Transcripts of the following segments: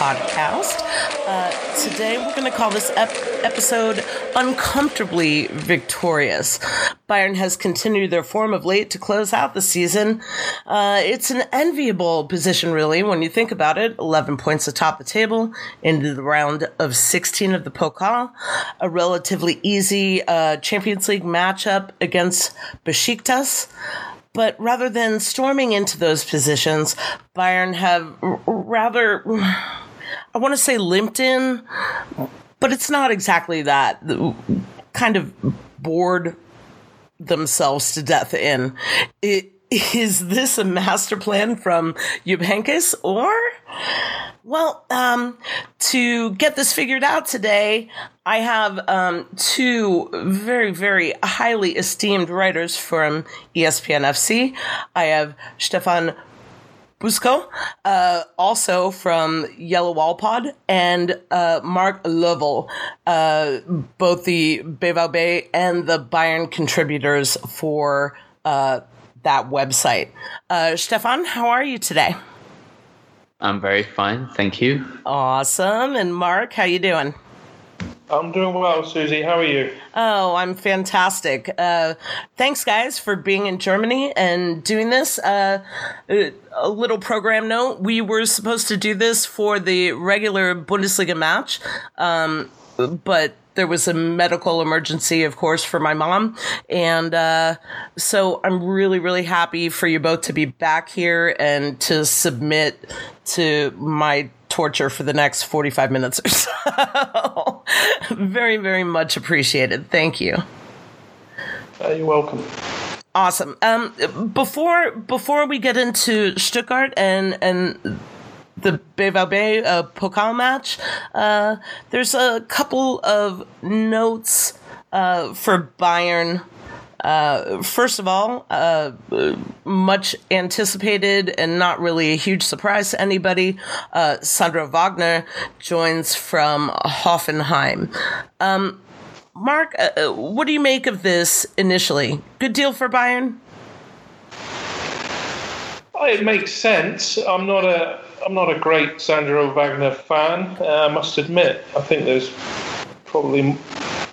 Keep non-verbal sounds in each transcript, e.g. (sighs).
podcast. Uh, today we're going to call this ep- episode Uncomfortably Victorious. Bayern has continued their form of late to close out the season. Uh, it's an enviable position, really, when you think about it. 11 points atop the table into the round of 16 of the Pokal. A relatively easy uh, Champions League matchup against Besiktas. But rather than storming into those positions, Bayern have rather, I want to say limped in, but it's not exactly that. Kind of bored themselves to death in. It, is this a master plan from Heynckes or? Well, um, to get this figured out today, I have um, two very, very highly esteemed writers from ESPN FC. I have Stefan Buczko, uh, also from Yellow Wall Pod, and uh, Mark Lovell, uh, both the BVB and the Bayern contributors for uh, that website. Uh, Stefan, how are you today? I'm very fine, thank you. Awesome. And Mark, how you doing? I'm doing well, Susie. How are you? Oh, I'm fantastic. Uh, thanks, guys, for being in Germany and doing this. Uh, a little program note: we were supposed to do this for the regular Bundesliga match, um, but there was a medical emergency, of course, for my mom, and uh, so I'm really, really happy for you both to be back here and to submit to my torture for the next 45 minutes or so. (laughs) very, very much appreciated. Thank you. Uh, you're welcome. Awesome. Um, before before we get into Stuttgart and and the BVB uh, Pokal match, uh, there's a couple of notes uh, for Bayern. Uh, first of all, uh, much anticipated and not really a huge surprise to anybody, uh, Sandro Wagner joins from Hoffenheim. Um, Mark, uh, what do you make of this initially? Good deal for Bayern? Oh, it makes sense. I'm not a I'm not a great Sandro Wagner fan. Uh, I must admit. I think there's probably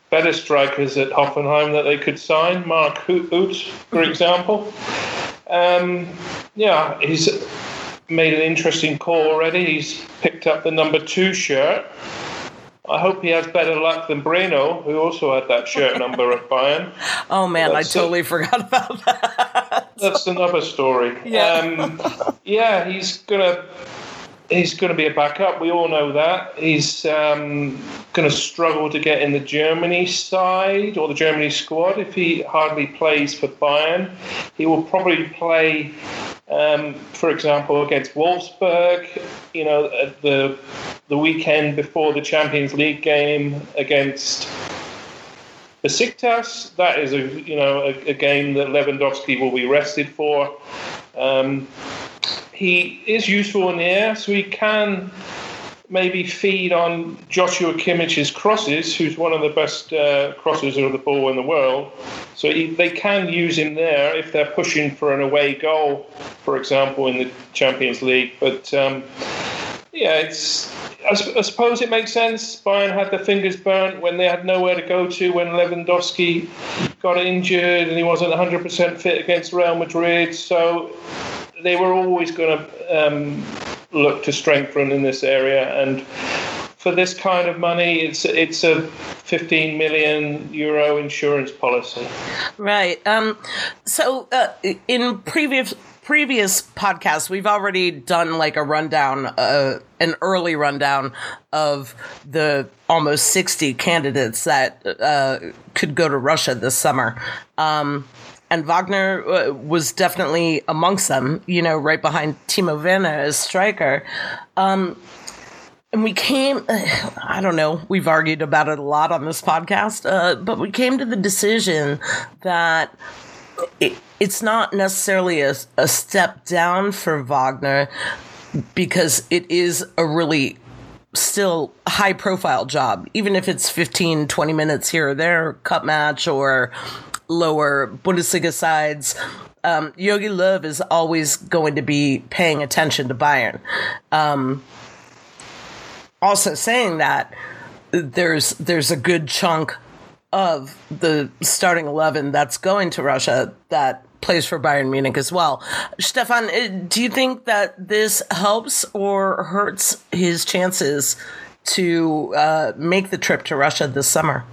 better strikers at Hoffenheim that they could sign. Mark Uth, for example. Um, yeah, he's made an interesting call already. He's picked up the number two shirt. I hope he has better luck than Breno, who also had that shirt number at Bayern. (laughs) Oh man, That's I totally forgot about that. That's another story. (laughs) Yeah. Um, yeah, he's gonna he's gonna be a backup. We all know that. He's um, gonna struggle to get in the Germany side or the Germany squad if he hardly plays for Bayern. He will probably play. Um, for example, against Wolfsburg, you know, the the weekend before the Champions League game against Besiktas, that is a you know a, a game that Lewandowski will be rested for. Um, he is useful in the air, so he can maybe feed on Joshua Kimmich's crosses, who's one of the best uh, crossers of the ball in the world. So he, they can use him there if they're pushing for an away goal, for example, in the Champions League. But um, yeah, it's. I, I suppose it makes sense. Bayern had their fingers burnt when they had nowhere to go to when Lewandowski got injured and he wasn't 100% fit against Real Madrid. So they were always going to um, look to strengthen in this area. And for this kind of money, it's it's a 15 million euro insurance policy. Right. Um, so uh, in previous previous podcasts, we've already done like a rundown, uh, an early rundown of the almost 60 candidates that uh, could go to Russia this summer. Um, and Wagner uh, was definitely amongst them, you know, right behind Timo Werner as striker. Um, and we came, (sighs) I don't know, we've argued about it a lot on this podcast, uh, but we came to the decision that it, it's not necessarily a, a step down for Wagner because it is a really still high profile job, even if it's 15, 20 minutes here or there, cup match or lower Bundesliga sides. um, Jogi Löw is always going to be paying attention to Bayern. Um, also saying that there's there's a good chunk of the starting 11 that's going to Russia that plays for Bayern Munich as well. Stefan, uh, do you think that this helps or hurts his chances to uh, make the trip to Russia this summer?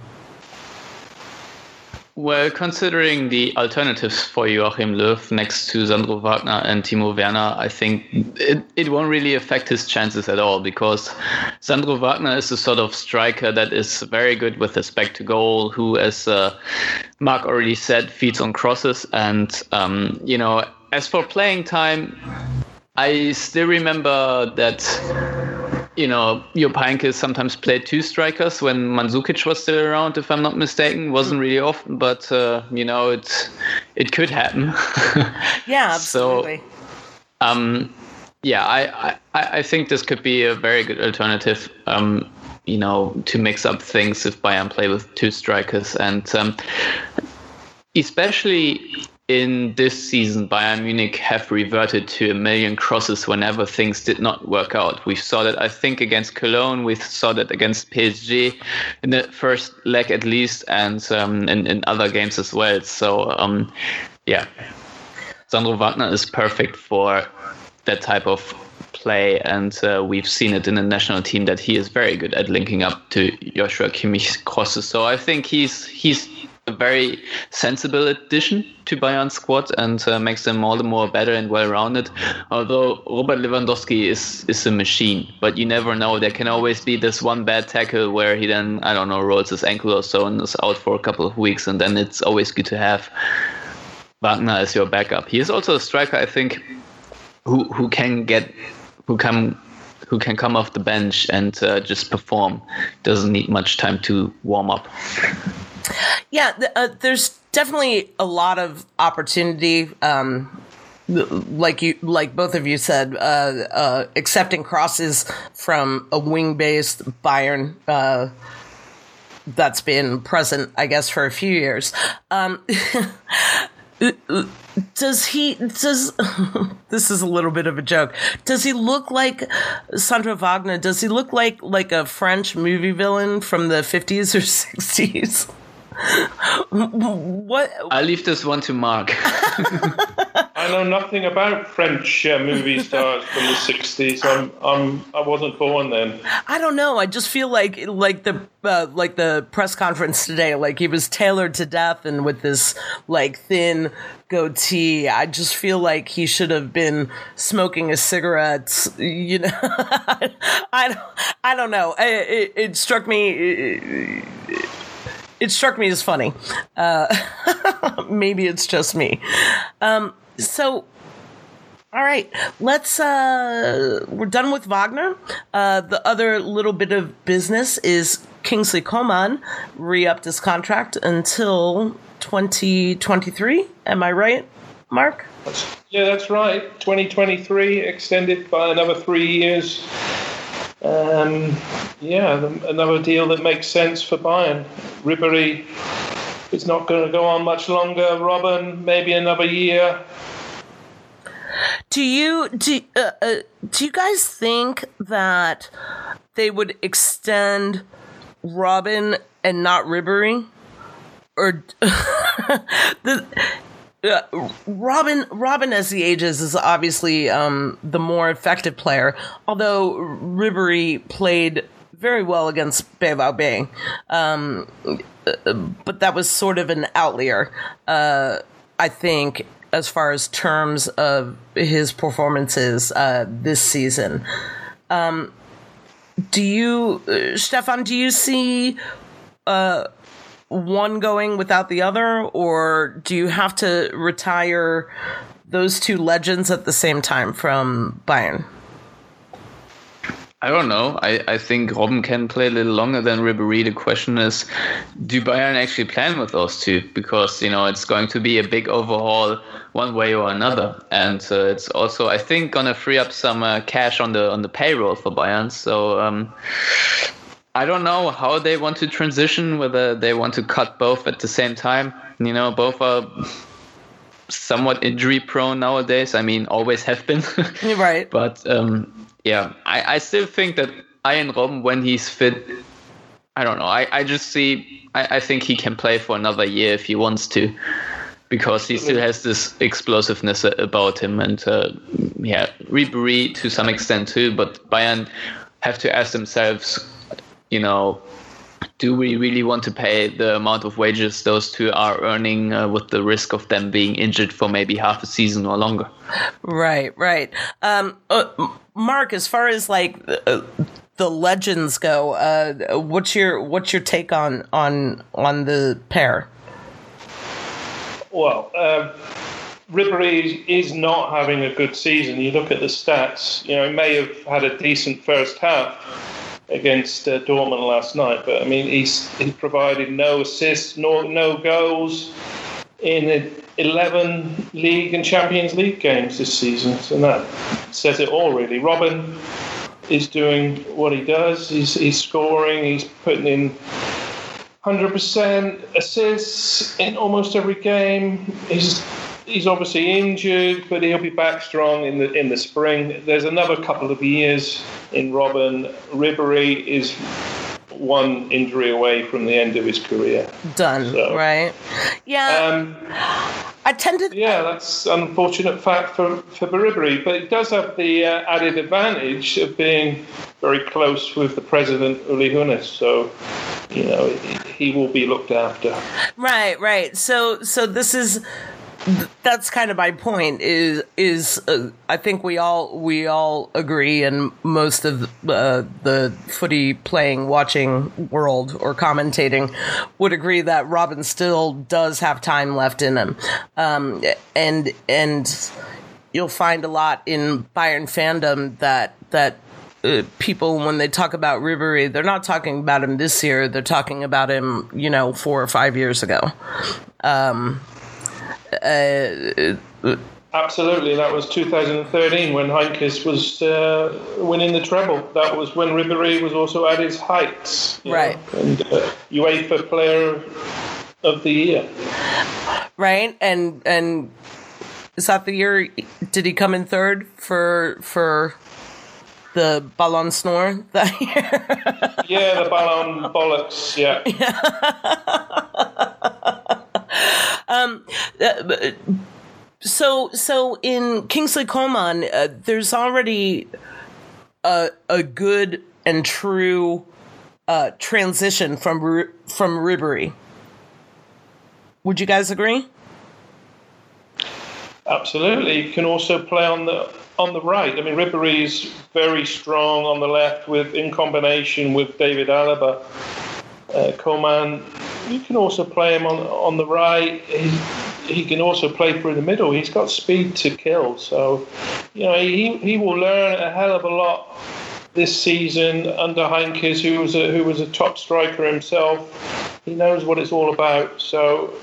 Well, considering the alternatives for Joachim Löw next to Sandro Wagner and Timo Werner, I think it, it won't really affect his chances at all because Sandro Wagner is a sort of striker that is very good with respect to goal, who, as uh, Mark already said, feeds on crosses. And, um, you know, as for playing time, I still remember that you know, your Heynckes sometimes played two strikers when Mandzukic was still around, if I'm not mistaken. Wasn't really often, but uh, you know, it it could happen. (laughs) yeah, absolutely. So, um, yeah, I, I I think this could be a very good alternative. Um, you know, to mix up things if Bayern play with two strikers and um, especially in this season, Bayern Munich have reverted to a million crosses whenever things did not work out. We saw that, I think, against Cologne. We saw that against PSG in the first leg, at least, and um, in, in other games as well. So, um, yeah, Sandro Wagner is perfect for that type of play, and uh, we've seen it in the national team that he is very good at linking up to Joshua Kimmich's crosses. So I think he's he's a very sensible addition to Bayern's squad and uh, makes them all the more better and well-rounded. Although Robert Lewandowski is is a machine, but you never know. There can always be this one bad tackle where he then I don't know rolls his ankle or so and is out for a couple of weeks, and then it's always good to have Wagner as your backup. He is also a striker, I think, who who can get who can who can come off the bench and uh, just perform. Doesn't need much time to warm up. Yeah, uh, there's definitely a lot of opportunity. Um, like you, like both of you said, uh, uh, accepting crosses from a wing-based Bayern uh, that's been present, I guess, for a few years. Um, (laughs) does he does (laughs) this is a little bit of a joke does he look like sandro wagner does he look like like a french movie villain from the 50s or (laughs) 60s what? I leave this one to Mark. (laughs) I know nothing about French uh, movie stars from the '60s. I'm, I'm, I wasn't born then. I don't know. I just feel like, like the, uh, like the press conference today, like he was tailored to death and with this like thin goatee. I just feel like he should have been smoking a cigarette. You know, (laughs) I, don't, I don't know. It, it, it struck me. It, it struck me as funny. Uh, (laughs) maybe it's just me. Um, so, all right, let's. Uh, we're done with Wagner. Uh, the other little bit of business is Kingsley Coman re-upped his contract until 2023. Am I right, Mark? Yeah, that's right. 2023 extended by another three years. Um, yeah, another deal that makes sense for Bayern. Ribery is not going to go on much longer. Robben, maybe another year. Do you do uh, uh, do you guys think that they would extend Robben and not Ribery, or (laughs) the uh, Robin Robben as he ages is obviously um, the more effective player, although Ribery played very well against BVB. Um, but that was sort of an outlier, uh, I think, as far as terms of his performances uh, this season. Um, do you, uh, Stefan, do you see uh, one going without the other, or do you have to retire those two legends at the same time from Bayern? I don't know. I, I think Robben can play a little longer than Ribery. The question is, do Bayern actually plan with those two? Because you know it's going to be a big overhaul one way or another, and uh, it's also I think gonna free up some uh, cash on the on the payroll for Bayern. So um, I don't know how they want to transition. Whether they want to cut both at the same time. You know, both are somewhat injury prone nowadays. I mean, always have been. (laughs) (laughs) right. But um, yeah, I, I still think that Arjen Robben, when he's fit, I don't know. I, I just see, I, I think he can play for another year if he wants to because he still has this explosiveness about him. And uh, yeah, Ribery to some extent too, but Bayern have to ask themselves, you know, do we really want to pay the amount of wages those two are earning uh, with the risk of them being injured for maybe half a season or longer? Right, right. Um, uh, Mark, as far as like uh, the legends go, uh, what's your what's your take on on on the pair? Well, um, Ribery is not having a good season. You look at the stats. You know, he may have had a decent first half against uh, Dortmund last night. But I mean, he's he provided no assists, no no goals in 11 league and Champions League games this season. So that says it all, really. Robben is doing what he does. He's he's scoring. He's putting in. 100% assists in almost every game. He's he's obviously injured, but he'll be back strong in the in the spring. There's another couple of years in Robben. Ribery is one injury away from the end of his career. Done. So, right. Yeah. Um, I tend to. Yeah, that's an unfortunate fact for for Ribery, but it does have the uh, added advantage of being very close with the president Uli Hoeneß. So you know he will be looked after. Right. Right. So so this is that's kind of my point is is uh, I think we all we all agree and most of uh, the footy playing watching world or commentating would agree that Robben still does have time left in him um, and and you'll find a lot in Bayern fandom that that uh, people when they talk about Ribery, they're not talking about him this year. They're talking about him, you know, four or five years ago. Um, uh, Absolutely, that was 2013 when Heynckes was uh, winning the treble. That was when Ribery was also at his heights, right? Know, and uh, UEFA Player of the Year, right? And and is that the year? Did he come in third for for the Ballon d'Or that year? (laughs) yeah, the Ballon Bollocks. Yeah. (laughs) Um, uh, so so in Kingsley Coman, uh, there's already a a good and true uh, transition from from Ribery. Would you guys agree? Absolutely. You can also play on the on the right. I mean, Ribery is very strong on the left with in combination with David Alaba. Uh, Coman you can also play him on on the right. He, he can also play through the middle. He's got speed to kill. So, you know, he, he will learn a hell of a lot this season under Heynckes, who was a, who was a top striker himself. He knows what it's all about. So,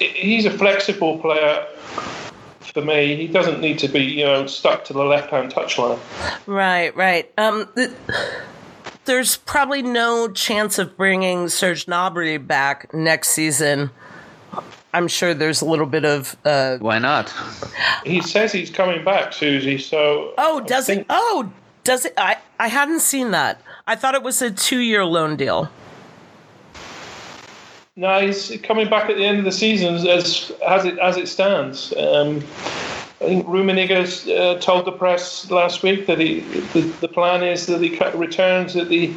he's a flexible player for me. He doesn't need to be, you know, stuck to the left-hand touchline. Right, right. Um, there's probably no chance of bringing Serge Gnabry back next season. I'm sure there's a little bit of. Uh, Why not? He says he's coming back, Susie. So. Oh, does think- it? Oh, does it? I I hadn't seen that. I thought it was a two-year loan deal. No, he's coming back at the end of the season as as it as it stands. Um, I think Rummenigge uh, told the press last week that he, the, the plan is that he returns at the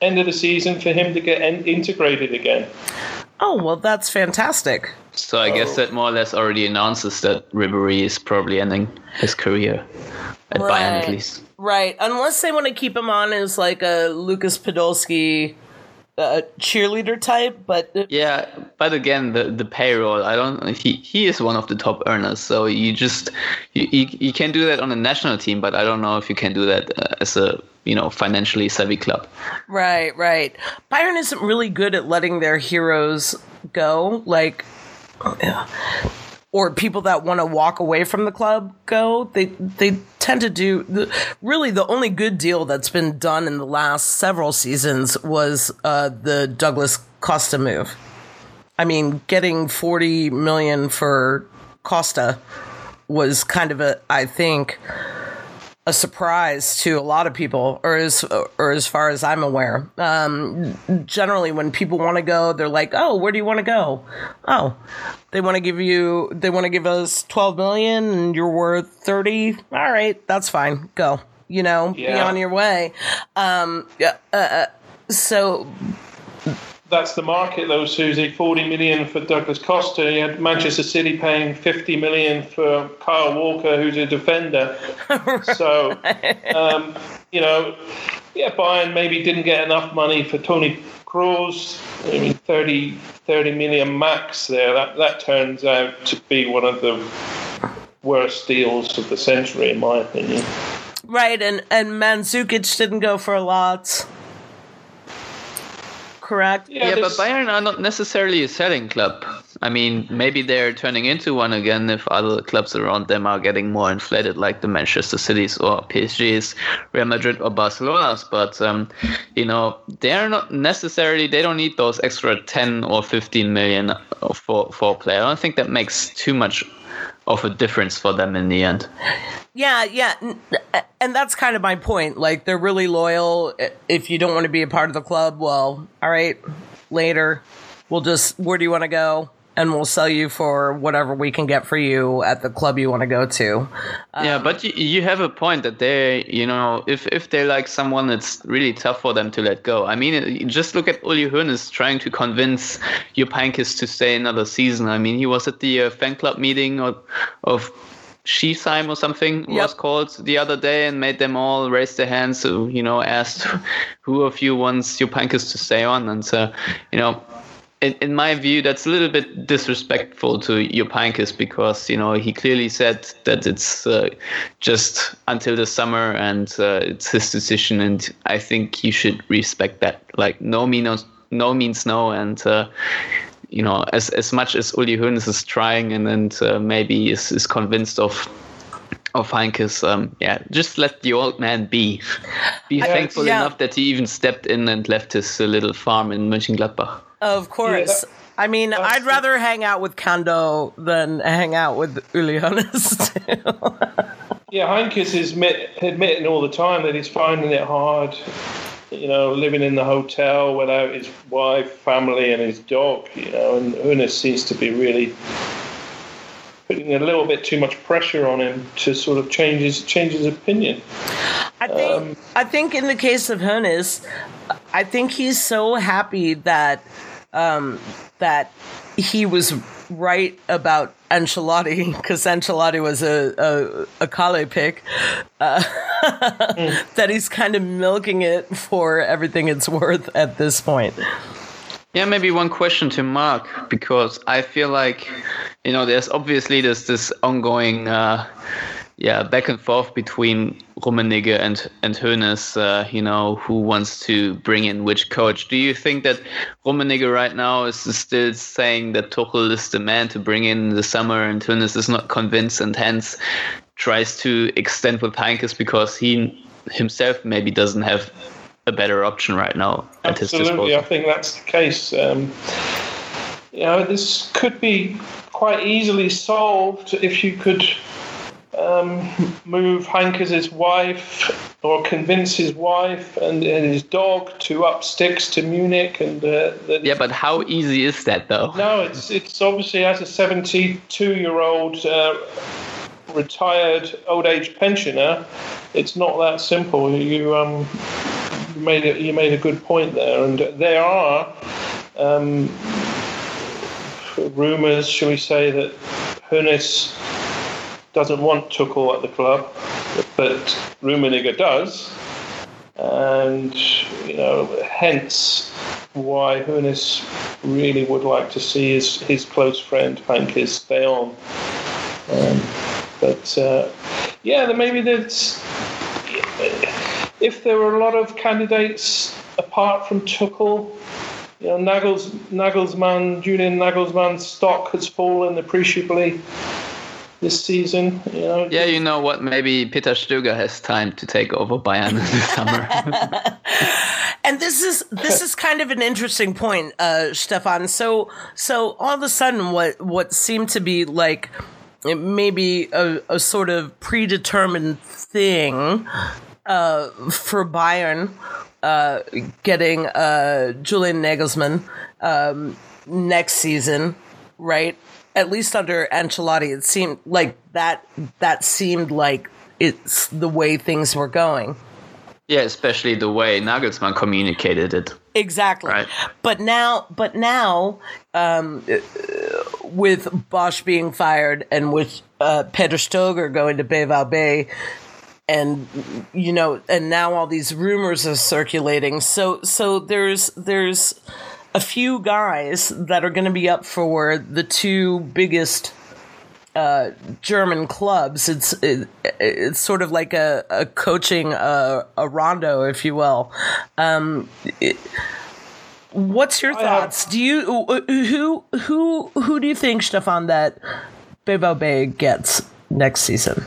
end of the season for him to get en- integrated again. Oh, well, that's fantastic. So I guess that more or less already announces that Ribery is probably ending his career at right. Bayern at least. Right, unless they want to keep him on as like a Lucas Podolski a cheerleader type, but yeah, but again, the the payroll. I don't. He he is one of the top earners, so you just you you, you can do that on a national team, but I don't know if you can do that uh, as a you know financially savvy club. Right, right. Bayern isn't really good at letting their heroes go. Like. Yeah or people that want to walk away from the club go. They they tend to do the, really the only good deal that's been done in the last several seasons was uh, the Douglas Costa move. I mean, getting forty million for Costa was kind of a, I think, a surprise to a lot of people, or as or as far as I'm aware. Um, generally, when people want to go, they're like, "Oh, where do you want to go?" Oh, they want to give you, they want to give us 12 million, and you're worth 30. All right, that's fine. Go. You know, Yeah. be on your way. Um, yeah. Uh, uh, so That's the market, though, Susie. Forty million for Douglas Costa. You had Manchester City paying fifty million for Kyle Walker, who's a defender. (laughs) So, um, you know, yeah, Bayern maybe didn't get enough money for Tony Kroos. I mean, 30, 30 million max there. That that turns out to be one of the worst deals of the century, in my opinion. right, and and Mandzukic didn't go for a lot. Correct. Yeah, but Bayern are not necessarily a selling club. I mean, maybe they're turning into one again if other clubs around them are getting more inflated, like the Manchester Cities or PSGs, Real Madrid or Barcelona's. But um, you know, they're not necessarily. They don't need those extra ten or fifteen million for for a player. I don't think that makes too much of a difference for them in the end. Yeah, yeah, and that's kind of my point. Like they're really loyal. If you don't want to be a part of the club, well, all right, later. We'll just where do you want to go? And we'll sell you for whatever we can get for you at the club you want to go to. yeah, but you, you have a point that they, you know, if if they're like someone it's really tough for them to let go. I mean, just look at Uli Hoeneß trying to convince Jupp Heynckes to stay another season. I mean, he was at the uh, fan club meeting of, of Schiesheim or something Yep. was called the other day and made them all raise their hands. So, you know, asked who of you wants Jupp Heynckes to stay on. And so, you know, in, in my view, that's a little bit disrespectful to Heynckes because you know he clearly said that it's uh, just until the summer and uh, it's his decision, and I think you should respect that. Like no means no means no, and uh, you know as as much as Uli Hoeneß is trying and and uh, maybe is, is convinced of. Of Heynckes, um, yeah, just let the old man be. Be thankful yeah. enough that he even stepped in and left his uh, little farm in Mönchengladbach. Of course. I mean, oh, I'd rather hang out with Cando than hang out with Uli Hoeneß. (laughs) Yeah, Heynckes is admit, admitting all the time that he's finding it hard, you know, living in the hotel without uh, his wife, family, and his dog, you know, and Hoeneß seems to be really putting a little bit too much pressure on him to sort of change his, change his opinion. I think um, I think in the case of Hoeneß, I think he's so happy that um, that he was right about Ancelotti because Ancelotti was a a, a Kalle pick uh, (laughs) that he's kind of milking it for everything it's worth at this point. Yeah, maybe one question to Mark because I feel like you know there's obviously this this ongoing uh, yeah back and forth between Rummenigge and and Hoeneß. Uh, you know who wants to bring in which coach? Do you think that Rummenigge right now is still saying that Tuchel is the man to bring in the summer and Hoeneß is not convinced and hence tries to extend with Heynckes because he himself maybe doesn't have a better option right now at his Absolutely, disposal. I think that's the case. Um, you know, this could be quite easily solved if you could um, move Heynckes' his wife or convince his wife and, and his dog to up sticks to Munich. And uh, Yeah, but how easy is that though? no, it's it's obviously as a 72 year old uh, retired old age pensioner, it's not that simple. You um, made a, you made a good point there, and there are um, rumours, shall we say, that Hoeneß doesn't want Tuchel at the club, but Rummenigge does, and you know, hence why Hoeneß really would like to see his, his close friend Heynckes stay on. Um, but uh, yeah, maybe there's if there were a lot of candidates apart from Tuchel. You know, Nagels, Nagelsmann, Julian Nagelsmann's stock has fallen appreciably this season. You know, Yeah, you know what? Maybe Peter Stöger has time to take over Bayern this (laughs) summer. (laughs) And this is this is kind of an interesting point, uh, Stefan. So so all of a sudden, what what seemed to be like maybe a, a sort of predetermined thing uh, for Bayern uh, getting uh, Julian Nagelsmann um, next season, right? At least under Ancelotti, it seemed like that. That seemed like it's the way things were going. Yeah, especially the way Nagelsmann communicated it. Exactly. Right. But now, but now, um, with Bosz being fired and with uh, Peter Stöger going to BVB, and you know, and now all these rumors are circulating. So, so there's there's a few guys that are going to be up for the two biggest uh, German clubs. It's it, it's sort of like a, a coaching uh, a rondo, if you will. Um, it, what's your thoughts? Do you who who who do you think, Stefan, that BVB gets next season?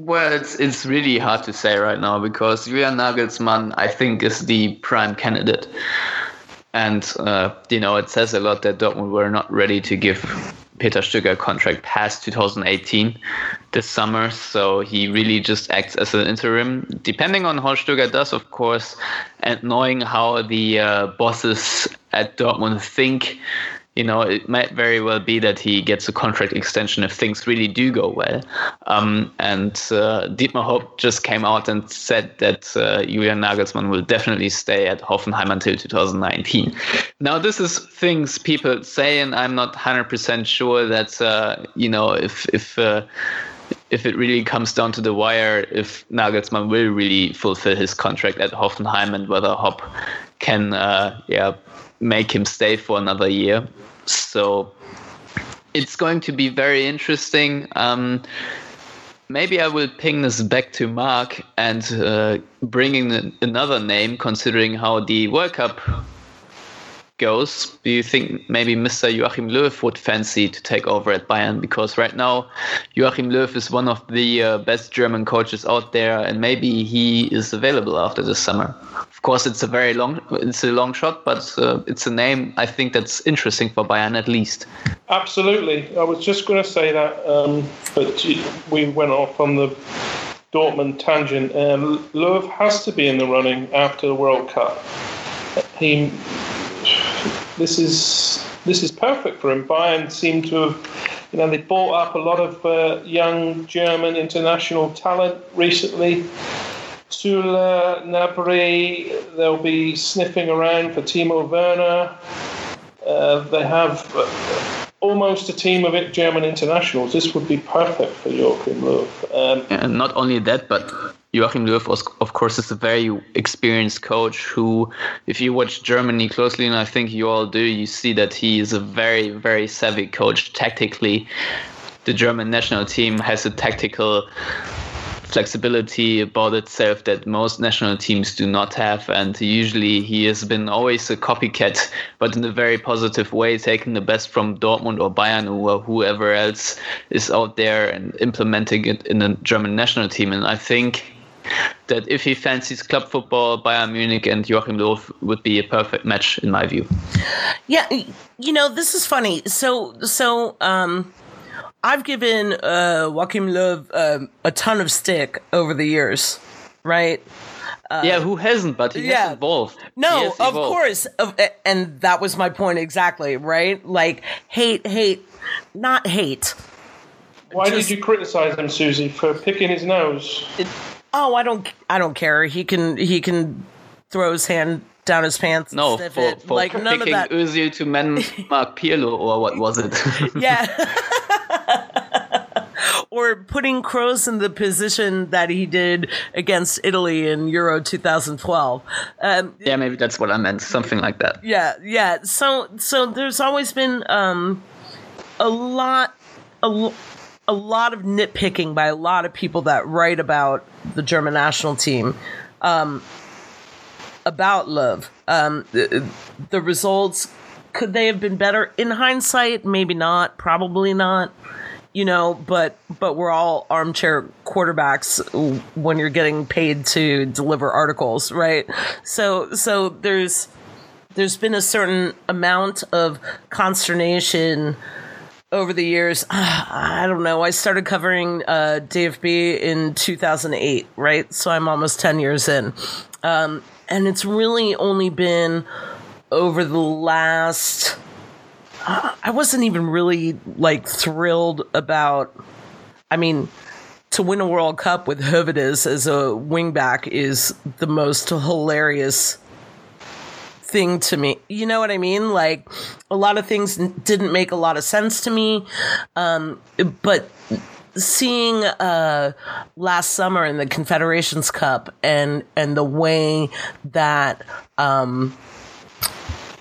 Well, it's it's really hard to say right now because Julian Nagelsmann, I think, is the prime candidate. And, uh, you know, it says a lot that Dortmund were not ready to give Peter Stöger contract past 2018 this summer. So he really just acts as an interim, depending on how Stöger does, of course, and knowing how the uh, bosses at Dortmund think you know, it might very well be that he gets a contract extension if things really do go well. Um, and uh, Dietmar Hopp just came out and said that uh, Julian Nagelsmann will definitely stay at Hoffenheim until 2019. Now, this is things people say, and I'm not 100% sure that, uh, you know, if, if, uh, if it really comes down to the wire, if Nagelsmann will really fulfill his contract at Hoffenheim and whether Hopp can, uh, yeah, make him stay for another year. So it's going to be very interesting. Um, maybe I will ping this back to Mark and uh, bringing another name, considering how the World Cup goes. Do you think maybe Mr. Joachim Löw would fancy to take over at Bayern? Because right now, Joachim Löw is one of the uh, best German coaches out there, and maybe he is available after the summer Of course, it's a very long it's a long shot, but uh, it's a name I think that's interesting for Bayern at least. Absolutely, I was just going to say that, um, but we went off on the Dortmund tangent. Um, Löw has to be in the running after the World Cup. He, this is this is perfect for him. Bayern seem to have, you know, they bought up a lot of uh, young German international talent recently. Süle, Gnabry, they'll be sniffing around for Timo Werner. Uh, they have uh, almost a team of German internationals. This would be perfect for Joachim Löw. Um, and not only that, but Joachim Löw, was, of course, is a very experienced coach who, if you watch Germany closely, and I think you all do, you see that he is a very, very savvy coach tactically. The German national team has a tactical flexibility about itself that most national teams do not have. And usually he has been always a copycat, but in a very positive way, taking the best from Dortmund or Bayern or whoever else is out there and implementing it in the German national team. And I think that if he fancies club football, Bayern Munich and Joachim Löw would be a perfect match in my view. Yeah, you know, this is funny. So, so, um, I've given uh, Joachim Löw um, a ton of stick over the years, right? Uh, yeah, who hasn't? But he yeah. has evolved. No, has evolved. of course, and that was my point exactly, right? Like hate, hate, not hate. Why Just, did you criticize him, Susie, for picking his nose? It, oh, I don't, I don't care. He can, he can throw his hand down his pants. No, for, for like none of that. Özil to men (laughs) Mark Pirlo, or what was it? (laughs) yeah. (laughs) or putting Kroos in the position that he did against Italy in Euro 2012. Um, yeah, maybe that's what I meant. Something like that. Yeah, yeah. So, so there's always been um, a lot, a, a lot of nitpicking by a lot of people that write about the German national team. Um, about Löw. Um, the, the results could they have been better in hindsight? Maybe not. Probably not. You know, but but we're all armchair quarterbacks when you're getting paid to deliver articles, right? So so there's there's been a certain amount of consternation over the years, (sighs) I don't know. I started covering uh, DFB in 2008, right? So I'm almost 10 years in. Um, and it's really only been over the last. Uh, I wasn't even really like thrilled about. I mean, to win a World Cup with Höwedes as a wingback is the most hilarious thing to me. You know what I mean? Like a lot of things didn't make a lot of sense to me. Um, but seeing uh, last summer in the Confederations Cup and and the way that um,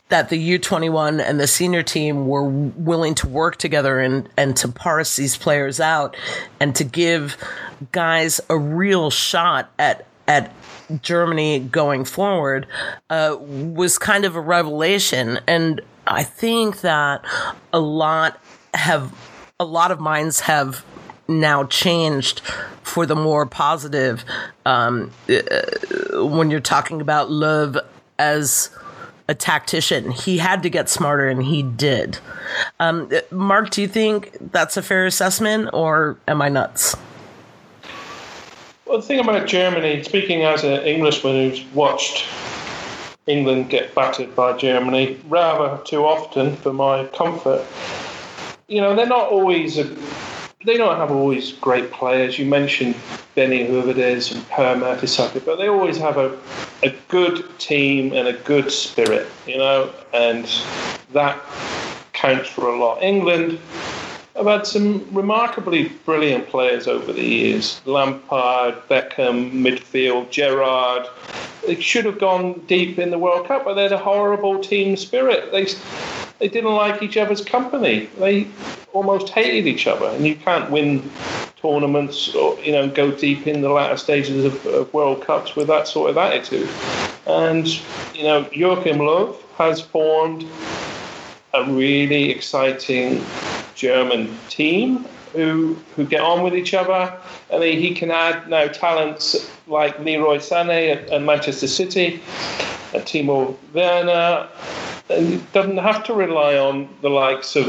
that the U21 and the senior team were willing to work together and and to parse these players out and to give guys a real shot at at Germany going forward uh, was kind of a revelation, and I think that a lot have a lot of minds have now changed for the more positive um, uh, when you're talking about Löw as a tactician. He had to get smarter, and he did. Um, Mark, do you think that's a fair assessment, or am I nuts? Well, the thing about Germany, speaking as an Englishman who's watched England get battered by Germany rather too often for my comfort, you know, they're not always a, they don't have always great players. You mentioned Benny whoever it is, and Per Mertesacker, but they always have a, a good team and a good spirit, you know, and that counts for a lot. England I've had some remarkably brilliant players over the years Lampard, Beckham, midfield, Gerrard. They should have gone deep in the World Cup, but they had a horrible team spirit. They, they didn't like each other's company. They almost hated each other, and you can't win tournaments or you know go deep in the latter stages of, of World Cups with that sort of attitude. And you know, Joachim Löw has formed a really exciting German team who who get on with each other. and he can add now talents like Leroy Sané at, at Manchester City, and Timo Werner, and he doesn't have to rely on the likes of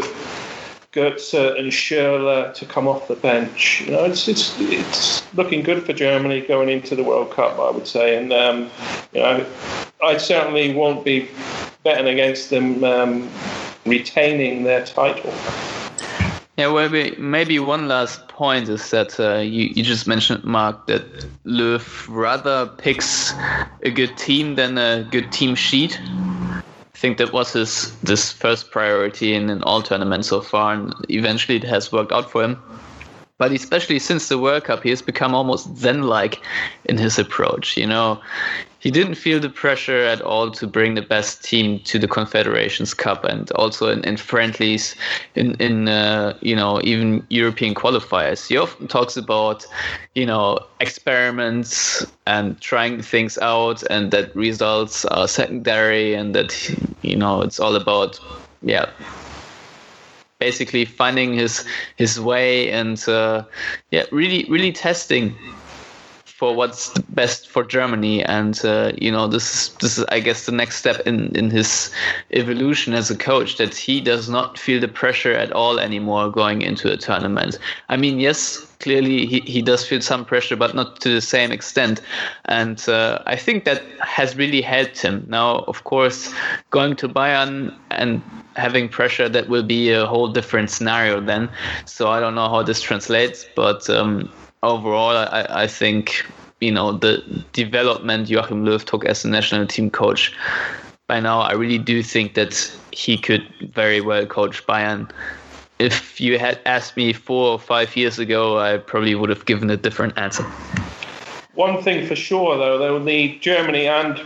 Götze and Schürrle to come off the bench. You know, it's it's it's looking good for Germany going into the World Cup, I would say, and um, you know, I certainly won't be betting against them um, retaining their title. Yeah, maybe, maybe one last point is that uh, you, you just mentioned, Mark, that Löw rather picks a good team than a good team sheet. I think that was his this first priority in, in all tournaments so far, and eventually it has worked out for him. But especially since the World Cup, he has become almost Zen-like in his approach. You know, he didn't feel the pressure at all to bring the best team to the Confederations Cup and also in, in friendlies, in in uh, you know even European qualifiers. He often talks about you know experiments and trying things out, and that results are secondary, and that you know it's all about yeah basically finding his his way and uh, yeah really really testing for what's best for Germany, and uh, you know this is this is I guess the next step in in his evolution as a coach that he does not feel the pressure at all anymore going into a tournament. I mean, yes, clearly he, he does feel some pressure, but not to the same extent, and uh, I think that has really helped him. Now, of course, going to Bayern and having pressure that will be a whole different scenario then. So I don't know how this translates, but. Um, overall, I, I think you know the development Joachim Löw took as a national team coach. By now, I really do think that he could very well coach Bayern. If you had asked me four or five years ago, I probably would have given a different answer. One thing for sure, though, they will need Germany and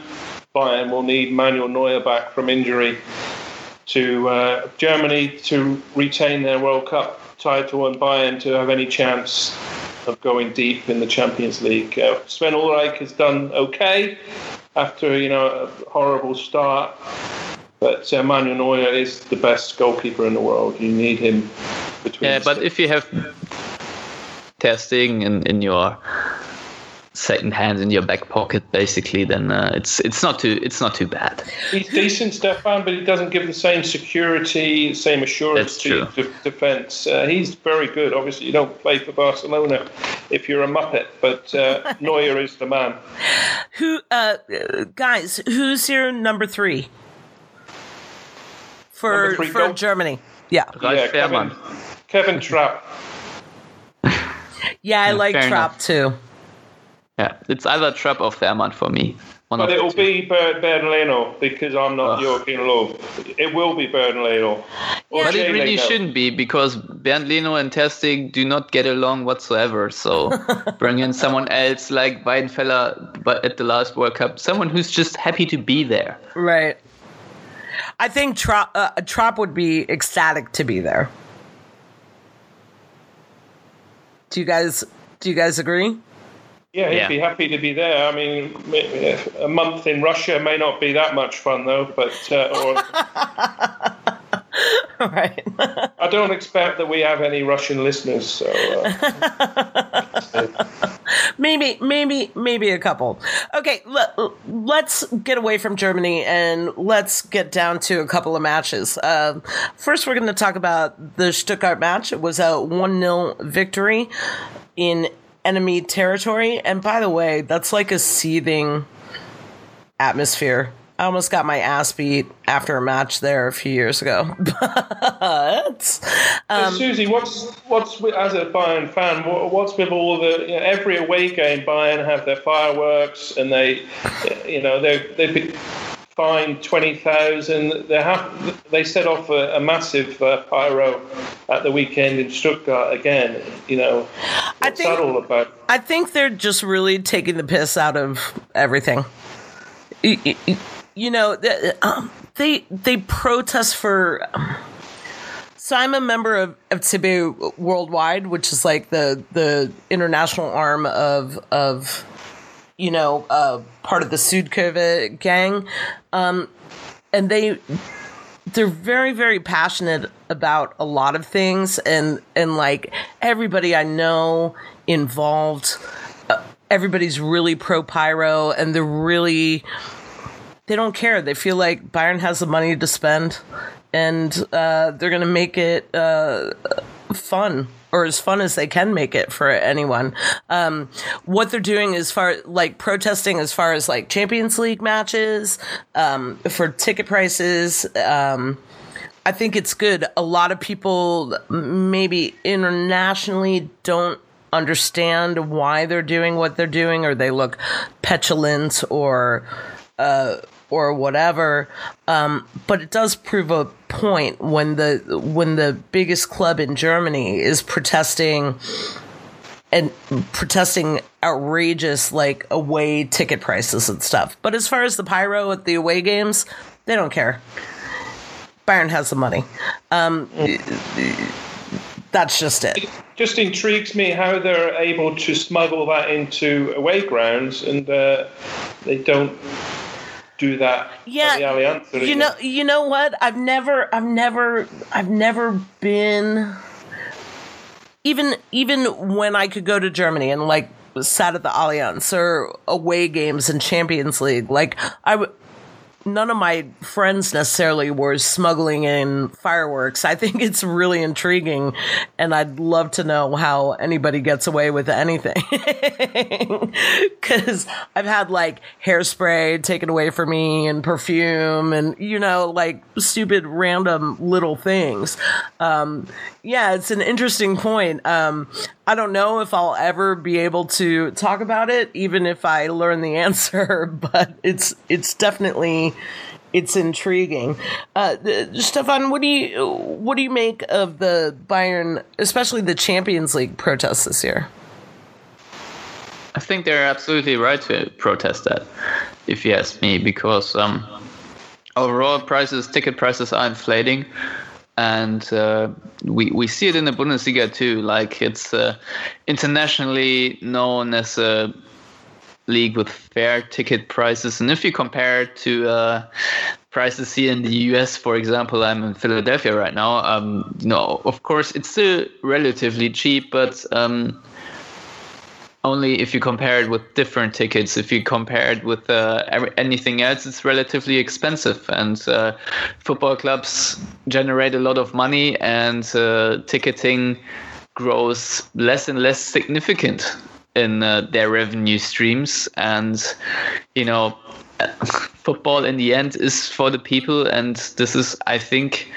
Bayern will need Manuel Neuer back from injury to uh, Germany to retain their World Cup title and Bayern to have any chance of going deep in the Champions League. Uh, Sven Ulreich has done okay after you know a horrible start, but uh, Manuel Neuer is the best goalkeeper in the world. You need him between. Yeah, but if you have testing in in your second hand in your back pocket, basically, then uh, it's it's not too it's not too bad. He's decent, Stefan, but he doesn't give the same security, same assurance That's to true. de- defence. Uh, he's very good. Obviously, you don't play for Barcelona if you're a muppet, but uh, (laughs) Neuer is the man. Who, uh, uh, guys, who's your number three for Number three for goal? Germany? Yeah, Ralf Kevin, Fährmann. Kevin Trapp. (laughs) yeah, I Yeah, like fair Trapp enough. too. Yeah, it's either Trapp or Fährmann for me. One But it'll two. be Bern, Berlino because I'm not Ugh. Joachim Löw. It will be Berlino. Or But it really Leno. shouldn't be because Bernd Leno and ter Stegen do not get along whatsoever. So (laughs) bring in someone else like Weidenfeller but at the last World Cup, someone who's just happy to be there. Right. I think Trapp, uh, Trapp would be ecstatic to be there. Do you guys do you guys agree? Yeah, he'd Yeah. be happy to be there. I mean, a month in Russia may not be that much fun though. But uh, or (laughs) right. I don't expect that we have any Russian listeners. So uh, (laughs) maybe maybe maybe a couple. Okay, let, let's get away from Germany and let's get down to a couple of matches. Uh, first, we're going to talk about the Stuttgart match. It was a one 0 victory in enemy territory, and by the way, that's like a seething atmosphere. I almost got my ass beat after a match there a few years ago. (laughs) But So, um, Susie, what's what's with, as a Bayern fan? What, what's with all the you know, every away game? Bayern have their fireworks, and they, you know, they they've been fined twenty thousand. They have they set off a, a massive uh, pyro at the weekend in Stuttgart again. You know, I think- that all about? I think they're just really taking the piss out of everything. You know, um, they they protest for. So I'm a member of, of Worldwide, which is like the the international arm of of you know uh, part of the Südkurve gang, um, and they they're very very passionate about a lot of things. And and like everybody i know involved uh, everybody's really pro pyro and they're really they don't care. They feel like bayern has the money to spend and uh, they're gonna make it uh, fun or as fun as they can make it for anyone. Um, what they're doing as far like protesting as far as like Champions League matches um, for ticket prices. Um, I think it's good. A lot of people maybe internationally don't understand why they're doing what they're doing or they look petulant or uh, or whatever. Um, but it does prove a point when the when the biggest club in Germany is protesting and protesting outrageous like away ticket prices and stuff. But as far as the pyro at the away games, they don't care. Bayern has the money. Um, that's just it. It just intrigues me how they're able to smuggle that into away grounds and uh, they don't do that Yeah, at the Allianz you know, you know what? I've never, I've never, I've never been. Even, even when I could go to Germany and like sat at the Allianz or away games in Champions League, like I would. None of my friends necessarily were smuggling in fireworks. I think it's really intriguing, and I'd love to know how anybody gets away with anything. (laughs) Because I've had like hairspray taken away from me and perfume and, you know, like stupid random little things. Um, yeah, it's an interesting point. Um, I don't know if I'll ever be able to talk about it, even if I learn the (laughs) answer, but it's, it's definitely, it's intriguing. Uh, Stefan, what do you, what do you make of the Bayern, especially the Champions League protests this year? I think they're absolutely right to protest that, if you ask me, because um, overall prices, ticket prices are inflating, and uh, we we see it in the Bundesliga too. Like it's uh, internationally known as a league with fair ticket prices, and if you compare it to uh, prices here in the US, for example, I'm in Philadelphia right now. Um, you know, of course, it's still relatively cheap, but um, only if you compare it with different tickets. If you compare it with uh, anything else, it's relatively expensive. And uh, football clubs generate a lot of money, and uh, ticketing grows less and less significant in uh, their revenue streams. And, you know, football in the end is for the people. And this is, I think,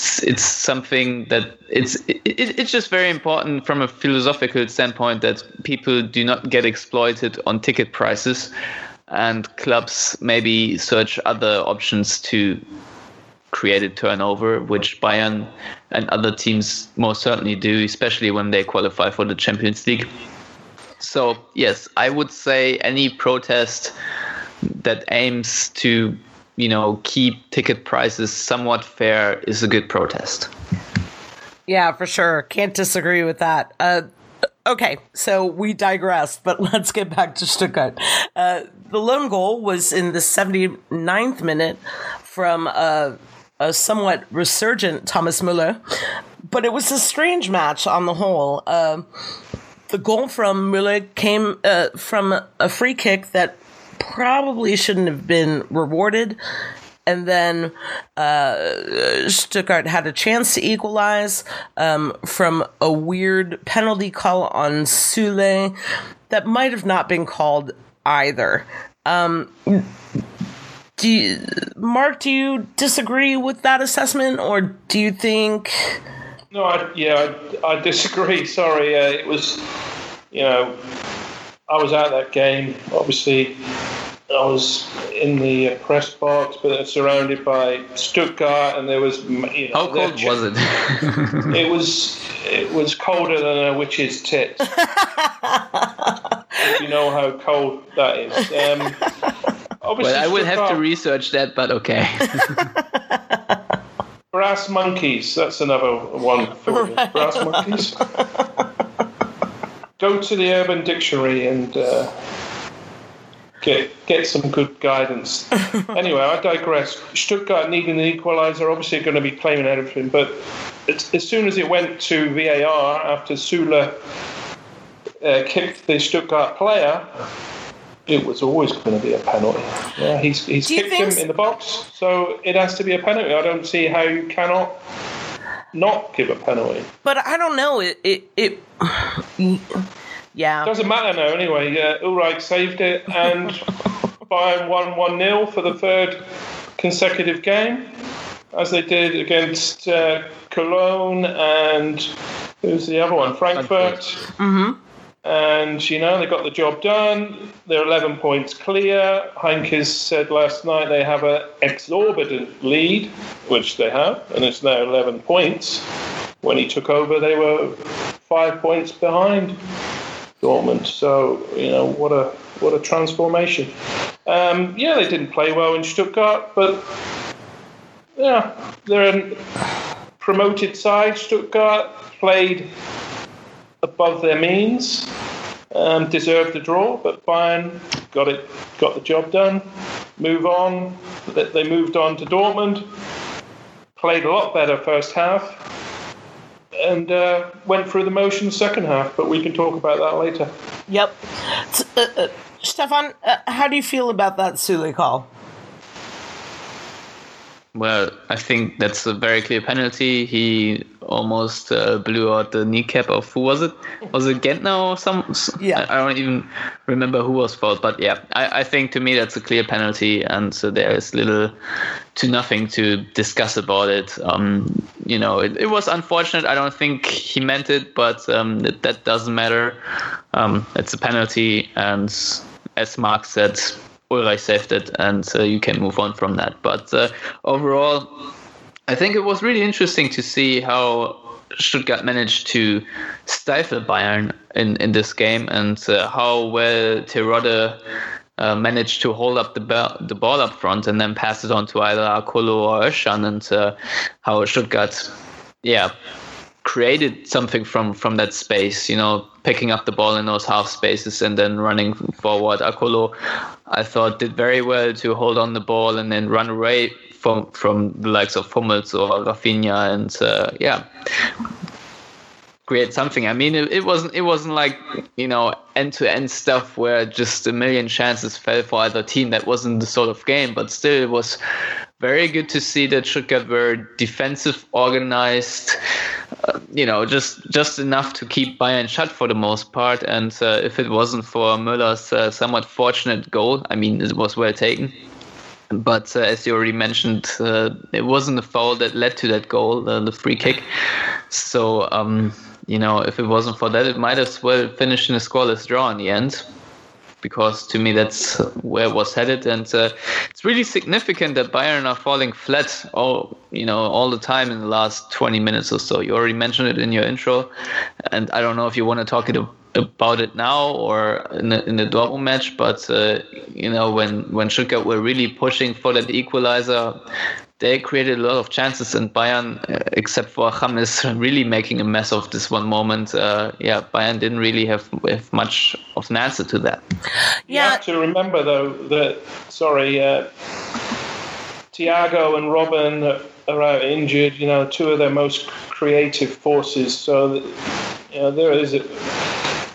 it's, it's something that it's it, it's just very important from a philosophical standpoint that people do not get exploited on ticket prices and clubs maybe search other options to create a turnover which Bayern and other teams most certainly do especially when they qualify for the Champions League so yes I would say any protest that aims to you know, keep ticket prices somewhat fair is a good protest. Yeah, for sure. Can't disagree with that. Uh, okay, so we digress, but (laughs) let's get back to Stuttgart. Uh, the lone goal was in the 79th minute from a, a somewhat resurgent Thomas Müller, but it was a strange match on the whole. Uh, the goal from Müller came uh, from a free kick that probably shouldn't have been rewarded. And then uh, Stuttgart had a chance to equalize um, from a weird penalty call on Süle that might have not been called either. Um, do you, Mark, do you disagree with that assessment, or do you think? No, I, yeah, I, I disagree. (laughs) Sorry, uh, it was, you know, I was at that game. Obviously, I was in the press box, but surrounded by Stuttgart, and there was. You know, How cold ch- was it? (laughs) it was. It was colder than a witch's tit. (laughs) you know how cold that is. Um, obviously, well, I will have to research that, but okay. Brass monkeys. That's another one for right. brass monkeys. (laughs) Go to the Urban Dictionary and. Uh, get get some good guidance. (laughs) anyway, I digress. Stuttgart needing the equaliser, obviously going to be claiming everything, but as soon as it went to VAR after Süle uh, kicked the Stuttgart player, it was always going to be a penalty. Yeah, he's he's kicked him in the box, so it has to be a penalty. I don't see how you cannot not give a penalty. But I don't know. It it. it (sighs) yeah. Doesn't matter now anyway. Uh, Ulreich saved it and (laughs) Bayern won 1 0 for the third consecutive game, as they did against uh, Cologne and who's the other one? Frankfurt. Mm-hmm. And, you know, they got the job done. They're 11 points clear. Heynckes said last night they have an exorbitant lead, which they have, and it's now 11 points. When he took over, they were five points behind. Dortmund. So you know what a what a transformation. Um, yeah, they didn't play well in Stuttgart, but yeah, they're a promoted side. Stuttgart played above their means, um, deserved the draw, but Bayern got it, got the job done. Move on. They moved on to Dortmund. Played a lot better first half and uh, went through the motions second half, but we can talk about that later. Yep. Uh, uh, Stefan, uh, how do you feel about that Süle call? Well, I think that's a very clear penalty. He almost uh, blew out the kneecap of who was it? Was it Gentner or some? Yeah. I, I don't even remember who was fault, but yeah, I, I think to me that's a clear penalty, and so there is little to nothing to discuss about it. Um, you know, it, it, was unfortunate. I don't think he meant it, but um, that, that doesn't matter. Um, it's a penalty, and as Mark said, Ulreich saved it, and uh, you can move on from that. But uh, overall, I think it was really interesting to see how Stuttgart managed to stifle Bayern in, in this game and uh, how well Terodde uh, managed to hold up the, ball, the ball up front and then pass it on to either Akolo or Özcan and uh, how Stuttgart, yeah, created something from from that space. You know, picking up the ball in those half spaces and then running forward. Akolo, I thought, did very well to hold on the ball and then run away from from the likes of Hummels or Rafinha, and uh, yeah. create something. I mean, it, it wasn't it wasn't like you know end to end stuff where just a million chances fell for either team. That wasn't the sort of game, but still, it was very good to see that Stuttgart were defensive, organized. Uh, you know, just just enough to keep Bayern shut for the most part. And uh, if it wasn't for Müller's uh, somewhat fortunate goal, I mean, it was well taken. But uh, as you already mentioned, uh, it wasn't the foul that led to that goal, uh, the free kick. So, um, you know, if it wasn't for that, it might as well finish in a scoreless draw in the end because to me that's where it was headed. And uh, it's really significant that Bayern are falling flat all you know all the time in the last 20 minutes or so. You already mentioned it in your intro. And I don't know if you want to talk it about it now or in the, in the Dortmund match, but uh, you know when when Stuttgart were really pushing for that equalizer, they created a lot of chances, and Bayern, uh, except for James, (laughs) really making a mess of this one moment. Uh, yeah, Bayern didn't really have, have much of an answer to that. Yeah. You have to remember though that sorry, uh, Thiago and Robben are out injured. You know, two of their most creative forces. So you know there is. A,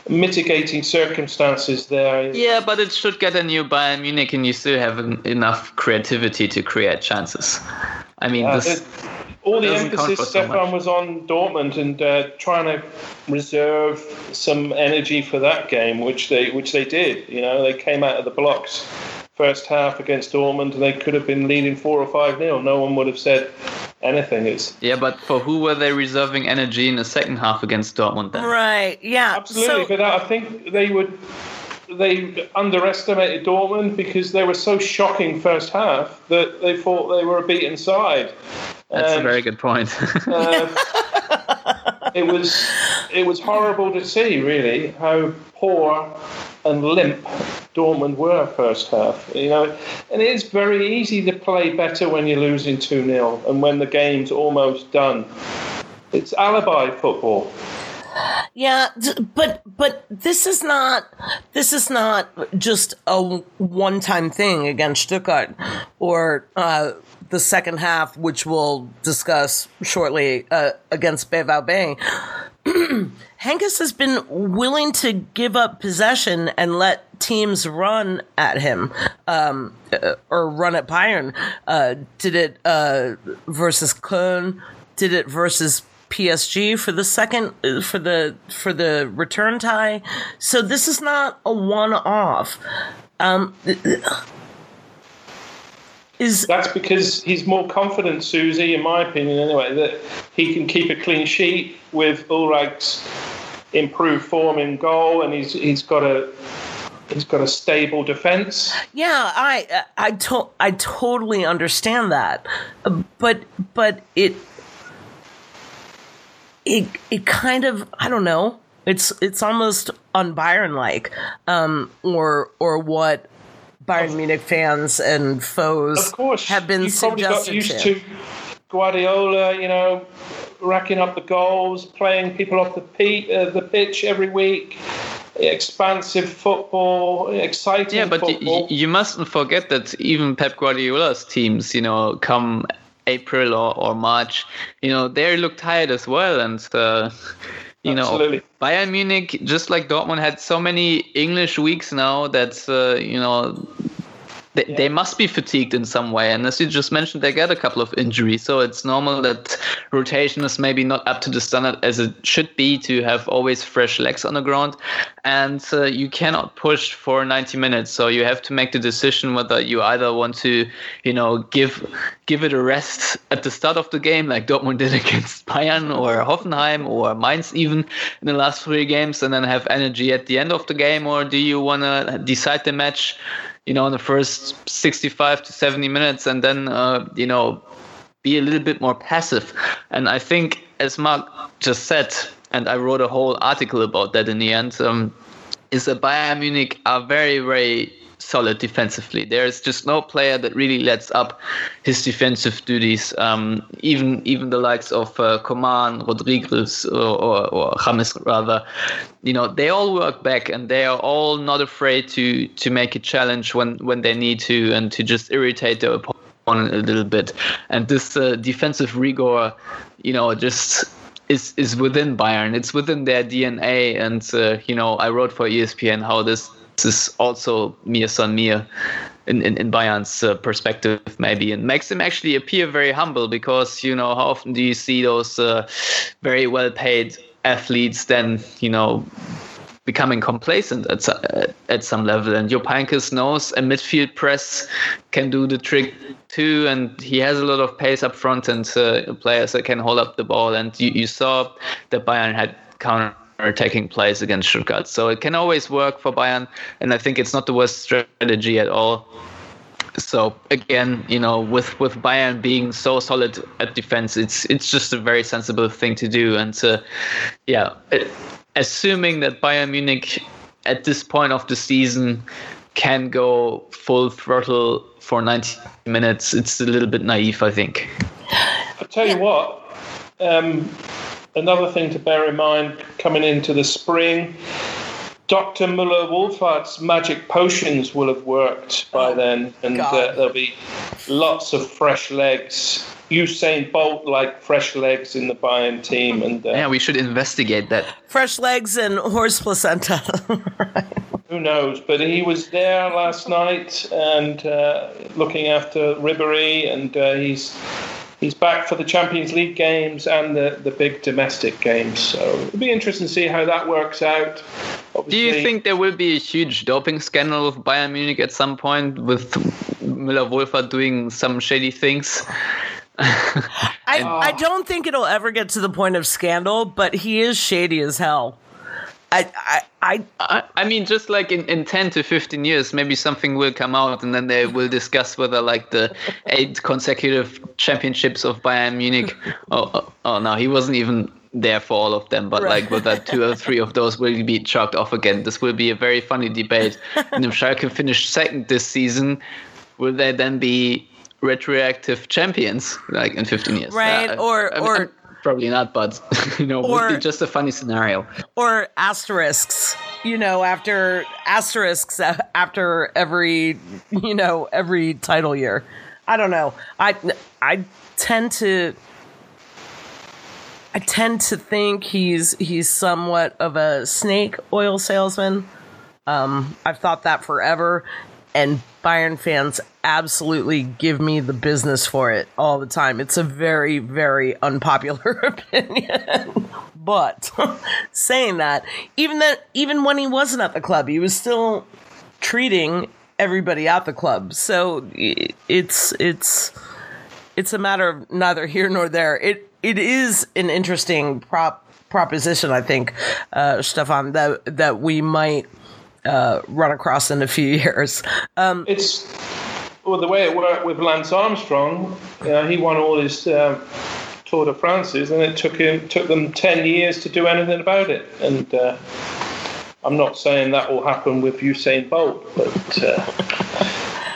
mitigating circumstances there. Yeah, but it should get a new Bayern Munich, and you still have enough creativity to create chances. I mean, uh, this, all the emphasis, Stefan, so was on Dortmund and uh, trying to reserve some energy for that game, which they which they did. You know, they came out of the blocks first half against Dortmund, and they could have been leading four or five nil. No one would have said anything. It's yeah, but for who were they reserving energy in the second half against Dortmund? Then right, yeah, absolutely. So, but I think they would. They underestimated Dortmund because they were so shocking first half that they thought they were a beaten side. That's and, a very good point. (laughs) uh, it was it was horrible to see, really, how poor and limp Dortmund were first half. You know, and it is very easy to play better when you're losing 2 0 and when the game's almost done. It's alibi football. Yeah, but but this is not this is not just a one time thing against Stuttgart or uh, the second half, which we'll discuss shortly uh, against BVB. (clears throat) Heynckes has been willing to give up possession and let teams run at him um, uh, or run at Bayern. Uh, did it uh, versus Köln? Did it versus PSG for the second uh, for the for the return tie? So this is not a one-off. Um, is that's because he's more confident, Susie, in my opinion, anyway, that he can keep a clean sheet with Ulreich's improved form in goal, and he's he's got a he's got a stable defense. Yeah, I I to- I totally understand that, but but it it it kind of I don't know. It's it's almost unBayern like, um, or or what Bayern of, Munich fans and foes of course, have been you've got used to. to Guardiola, you know, racking up the goals, playing people off the, pe- uh, the pitch every week, expansive football, exciting. Yeah, but. Y- you mustn't forget that even Pep Guardiola's teams, you know, come April or, or March, you know, they look tired as well, and. Uh, you Absolutely. know, Bayern Munich, just like Dortmund, had so many English weeks now that uh, you know they, yeah. they must be fatigued in some way. And as you just mentioned, they get a couple of injuries. So it's normal that rotation is maybe not up to the standard as it should be to have always fresh legs on the ground. And uh, you cannot push for 90 minutes. So you have to make the decision whether you either want to, you know, give give it a rest at the start of the game, like Dortmund (laughs) did against Bayern or Hoffenheim or Mainz even in the last three games, and then have energy at the end of the game, or do you want to decide the match you know, in the first 65 to 70 minutes and then, uh, you know, be a little bit more passive. And I think, as Mark just said, and I wrote a whole article about that in the end, um, is that Bayern Munich are very, very solid defensively. There's just no player that really lets up his defensive duties. Um, even even the likes of uh, Coman, Rodriguez, or, or, or James rather, you know, they all work back and they are all not afraid to to make a challenge when when they need to and to just irritate their opponent a little bit. And this uh, defensive rigor, you know, just is is within Bayern. It's within their DNA. And uh, you know, I wrote for ESPN how this, this is also Mia san Mia in, in, in Bayern's uh, perspective, maybe, and makes him actually appear very humble because, you know, how often do you see those uh, very well paid athletes then, you know, becoming complacent at, at some level. And Heynckes knows a midfield press can do the trick too. And he has a lot of pace up front and uh, players that can hold up the ball. And you, you saw that Bayern had counter taking place against Stuttgart. So it can always work for Bayern, and I think it's not the worst strategy at all. So again, you know, with with Bayern being so solid at defense, it's it's just a very sensible thing to do. And uh, yeah, it, assuming that Bayern Munich at this point of the season can go full throttle for 90 minutes, it's a little bit naive, I think. I tell you what. Um, another thing to bear in mind coming into the spring, Dr. Müller Wohlfahrt's magic potions will have worked by oh, then, and uh, there'll be lots of fresh legs. Usain Bolt like fresh legs in the Bayern team, and uh, yeah, we should investigate that. Fresh legs and horse placenta. (laughs) Who knows? But he was there last night and uh, looking after Ribery, and uh, he's he's back for the Champions League games and the, the big domestic games. So it'll be interesting to see how that works out. Obviously, Do you think there will be a huge doping scandal with Bayern Munich at some point with Müller Wohlfahrt doing some shady things? I, (laughs) I don't think it'll ever get to the point of scandal, but he is shady as hell. I, I, I, I mean, just like in, in 10 to 15 years, maybe something will come out and then they will discuss whether like the eight consecutive championships of Bayern Munich. Oh, oh, oh no, he wasn't even there for all of them, but right. like whether two or three of those will be chalked off again. This will be a very funny debate. and if Schalke finish second this season, will they then be retroactive champions like in 15 years? Right. Uh, or, I mean, or, I'm, probably not, but (laughs) you know, or, would be just a funny scenario. Or asterisks, you know, after asterisks after every, you know, every title year. I don't know. I I tend to I tend to think he's he's somewhat of a snake oil salesman. Um, I've thought that forever, and Bayern fans absolutely give me the business for it all the time. It's a very, very unpopular (laughs) opinion. but (laughs) saying that, even that, even when he wasn't at the club, he was still treating everybody at the club. So it's it's it's a matter of neither here nor there. It it is an interesting prop proposition, I think, uh, Stefan, that that we might uh, run across in a few (laughs) years. Um, it's well, the way it worked with Lance Armstrong, you know, he won all his uh, Tour de France's, and it took him took them ten years to do anything about it. And uh, I'm not saying that will happen with Usain Bolt, but uh,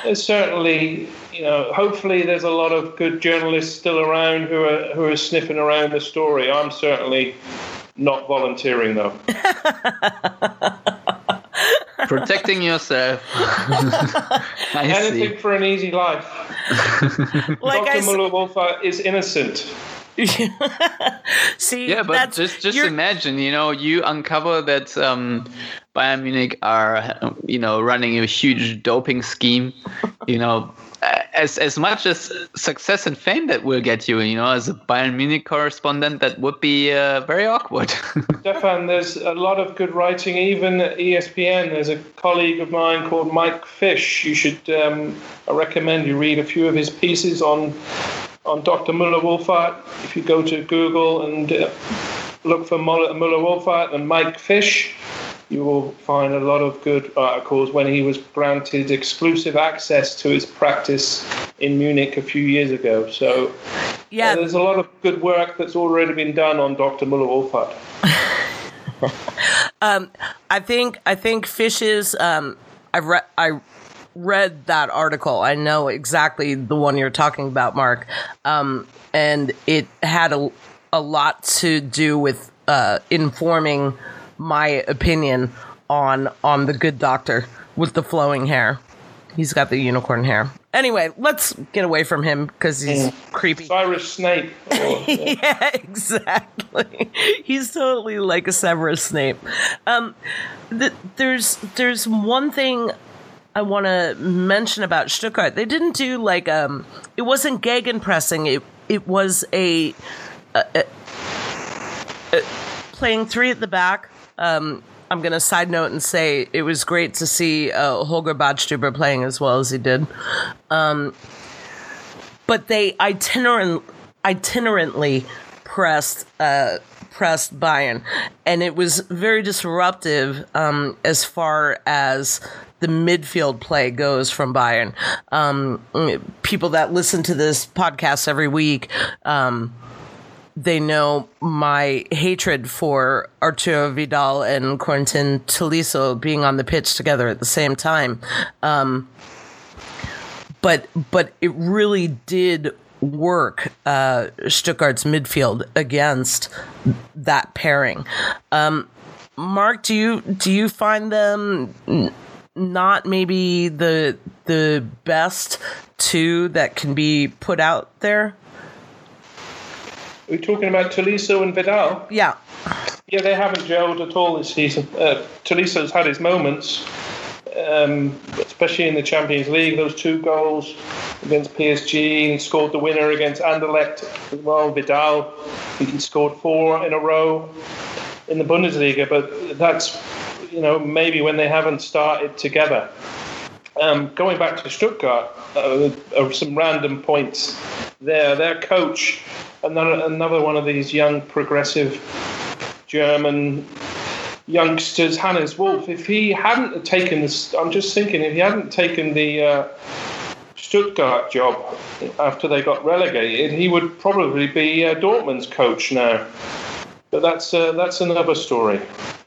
there's certainly, you know, hopefully there's a lot of good journalists still around who are who are sniffing around the story. I'm certainly not volunteering though. (laughs) Protecting yourself. (laughs) Anything see. for an easy life. (laughs) like Dr. Müller is innocent. (laughs) See, yeah, but just just imagine, you know, you uncover that um, Bayern Munich are, you know, running a huge doping scheme, you know, as as much as success and fame that will get you, you know, as a Bayern Munich correspondent, that would be uh, very awkward. (laughs) Stefan, there's a lot of good writing, even at ESPN. There's a colleague of mine called Mike Fish. You should, um, I recommend you read a few of his pieces on on Dr. Müller Wohlfahrt. If you go to Google and uh, look for Müller Wohlfahrt and Mike Fish you will find a lot of good articles when he was granted exclusive access to his practice in Munich a few years ago. So, yeah, uh, there's a lot of good work that's already been done on Dr. Müller Wohlfahrt. (laughs) um, I think I think Fish's. Um, I read I read that article. I know exactly the one you're talking about, Mark. Um, and it had a a lot to do with uh, informing my opinion on on the good doctor with the flowing hair. He's got the unicorn hair. Anyway, let's get away from him because he's mm. creepy. Severus Snape. (laughs) Or, yeah. yeah, exactly. He's totally like a Severus Snape. Um, th- there's there's one thing I want to mention about Stuttgart. They didn't do like um, it wasn't gegenpressing. It it was a, a, a, a playing three at the back. Um, I'm gonna side note and say it was great to see uh, Holger Badstuber playing as well as he did. Um, but they itinerant itinerantly pressed uh, pressed Bayern, and it was very disruptive um, as far as the midfield play goes from Bayern. Um, people that listen to this podcast every week. Um, they know my hatred for Arturo Vidal and Quentin Tolisso being on the pitch together at the same time. Um, but but it really did work uh, Stuttgart's midfield against that pairing. Um, Mark, do you do you find them not maybe the the best two that can be put out there? Are we talking about Tolisso and Vidal? Yeah. Yeah, they haven't gelled at all this season. Uh, Tolisso's had his moments, um, especially in the Champions League. Those two goals against PSG, he scored the winner against Anderlecht as well. Vidal, he scored four in a row in the Bundesliga, but that's you know maybe when they haven't started together. Um, going back to Stuttgart, uh, uh, some random points there. Their coach, another another one of these young progressive German youngsters, Hannes Wolf. If he hadn't taken this, I'm just thinking, if he hadn't taken the uh, Stuttgart job after they got relegated, he would probably be uh, Dortmund's coach now. But that's uh, that's another story.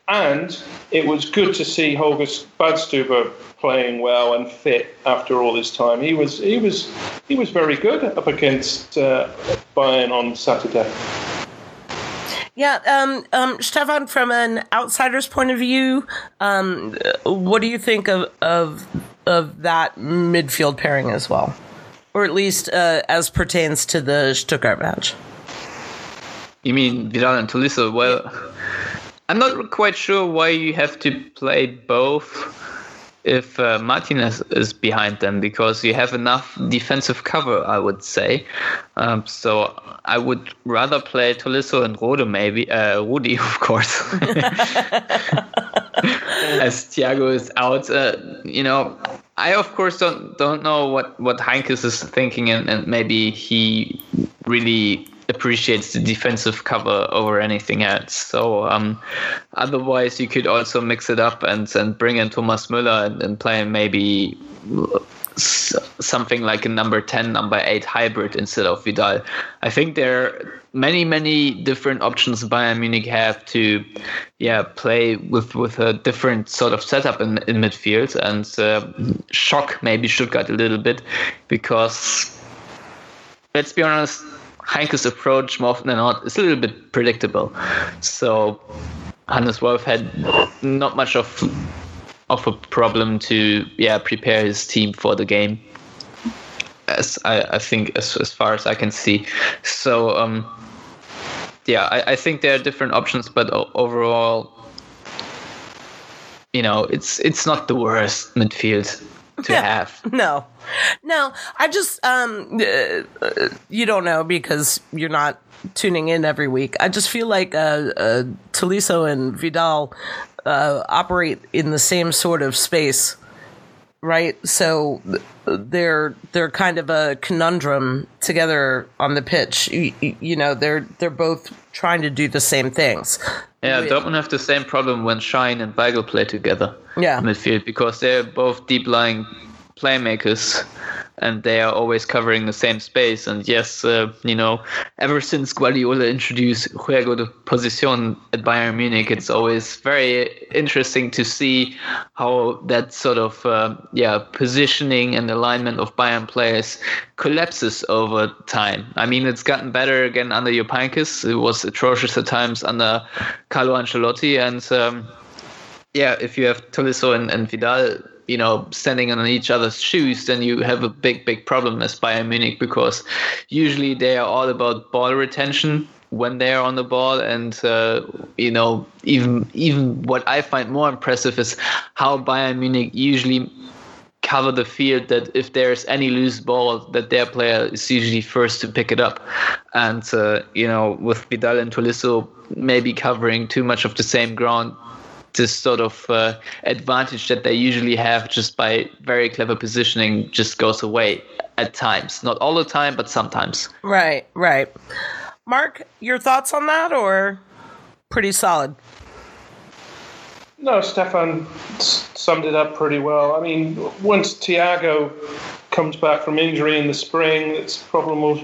And it was good to see Holger Badstuber playing well and fit after all this time. He was he was he was very good up against uh, Bayern on Saturday. Yeah, um, um, Stefan, from an outsider's point of view, um, what do you think of, of of that midfield pairing as well, or at least uh, as pertains to the Stuttgart match? You mean Vidal and Tolisso? Well, I'm not quite sure why you have to play both if uh, Martinez is behind them because you have enough defensive cover, I would say. Um, so I would rather play Tolisso and Rode, maybe. Uh, Rudy, (laughs) of course. (laughs) As Thiago is out, uh, you know, I of course don't don't know what what Heynckes is thinking, and, and maybe he really appreciates the defensive cover over anything else. So um, otherwise, you could also mix it up and and bring in Thomas Müller and, and play maybe something like a number 10 number 8 hybrid instead of vidal i think there are many many different options bayern munich have to yeah play with with a different sort of setup in, in midfield and uh, shock maybe stuttgart a little bit because let's be honest Heynckes' approach more often than not is a little bit predictable. So Hannes Wolf had not much of of a problem to yeah prepare his team for the game. As I, I think as as far as I can see. So um yeah, I, I think there are different options, but overall you know, it's it's not the worst midfield to yeah, have. (laughs) No, no. I just um, uh, you don't know because you're not tuning in every week. I just feel like uh, uh Tolisso and Vidal uh, operate in the same sort of space, right? So they're they're kind of a conundrum together on the pitch. You, you know, they're they're both trying to do the same things. Yeah, Dortmund have the same problem when Sahin and Weigl play together. Yeah, midfield because they're both deep lying playmakers and they are always covering the same space. And yes, uh, you know, ever since Guardiola introduced Juego de Posición at Bayern Munich, it's always very interesting to see how that sort of uh, yeah positioning and alignment of Bayern players collapses over time. I mean, it's gotten better again under Heynckes. It was atrocious at times under Carlo Ancelotti, and um, yeah, if you have Tolisso and, and Vidal you know, standing on each other's shoes, then you have a big, big problem as Bayern Munich because usually they are all about ball retention when they are on the ball. And uh, you know even even what I find more impressive is how Bayern Munich usually cover the field that if there's any loose ball that their player is usually first to pick it up. And uh, you know with Vidal and Tolisso maybe covering too much of the same ground this sort of uh, advantage that they usually have just by very clever positioning just goes away at times not all the time but sometimes right right Mark, your thoughts on that, or pretty solid? No, Stefan summed it up pretty well. I mean, once Thiago comes back from injury in the spring, this problem will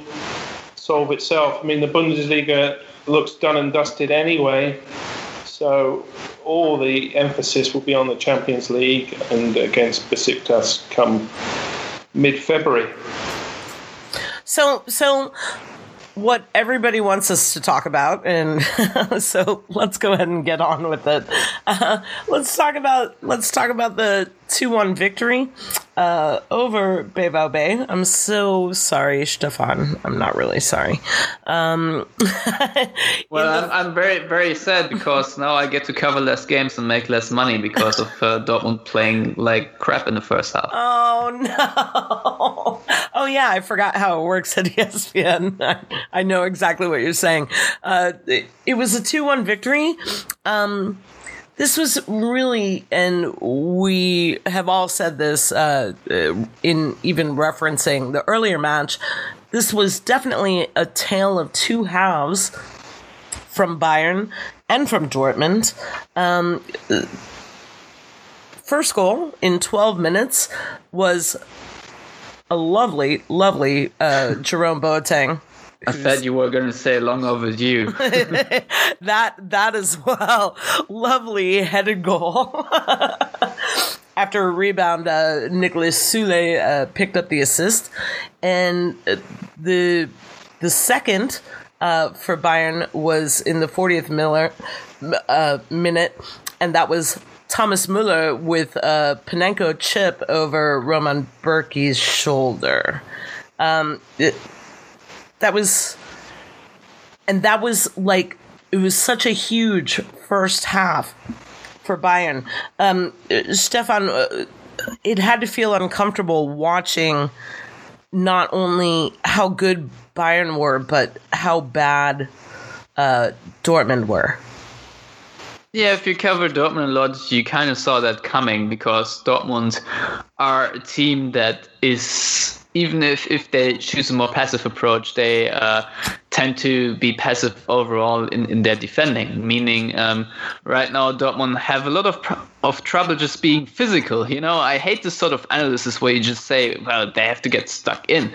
solve itself. I mean, the Bundesliga looks done and dusted anyway, so all the emphasis will be on the Champions League and against Besiktas come mid-February. So, so what everybody wants us to talk about, and (laughs) so let's go ahead and get on with it. Uh, let's talk about let's talk about the two one victory uh, over BVB. I'm so sorry, Stefan. I'm not really sorry. Um, (laughs) well, the- I'm, I'm, very, very sad because now I get to cover less games and make less money because of uh, Dortmund playing like crap in the first half. Oh, (laughs) no. Oh, yeah. I forgot how it works at ESPN. I, I know exactly what you're saying. Uh, it, it was a 2 1 victory. Um, this was really, and we have all said this uh, in even referencing the earlier match. This was definitely a tale of two halves from Bayern and from Dortmund. Um, first goal in 12 minutes was a lovely, lovely uh, Jerome Boateng I (laughs) said you were going to say long overdue. (laughs) that that as well. Lovely headed goal. (laughs) After a rebound, uh, Nicholas Süle uh, picked up the assist, and uh, the the second uh, for Bayern was in the 40th Miller, uh, minute, and that was Thomas Müller with a Panenka chip over Roman Bürki's shoulder. Um, it, that was and that was like it was such a huge first half for Bayern. Um, Stefan, uh, it had to feel uncomfortable watching not only how good Bayern were, but how bad uh, Dortmund were. Yeah, if you cover Dortmund a lot, you kind of saw that coming because Dortmund are a team that is even if, if they choose a more passive approach, they uh, tend to be passive overall in, in their defending. Meaning, um, right now Dortmund have a lot of pr- of trouble just being physical. You know, I hate this sort of analysis where you just say, well, they have to get stuck in.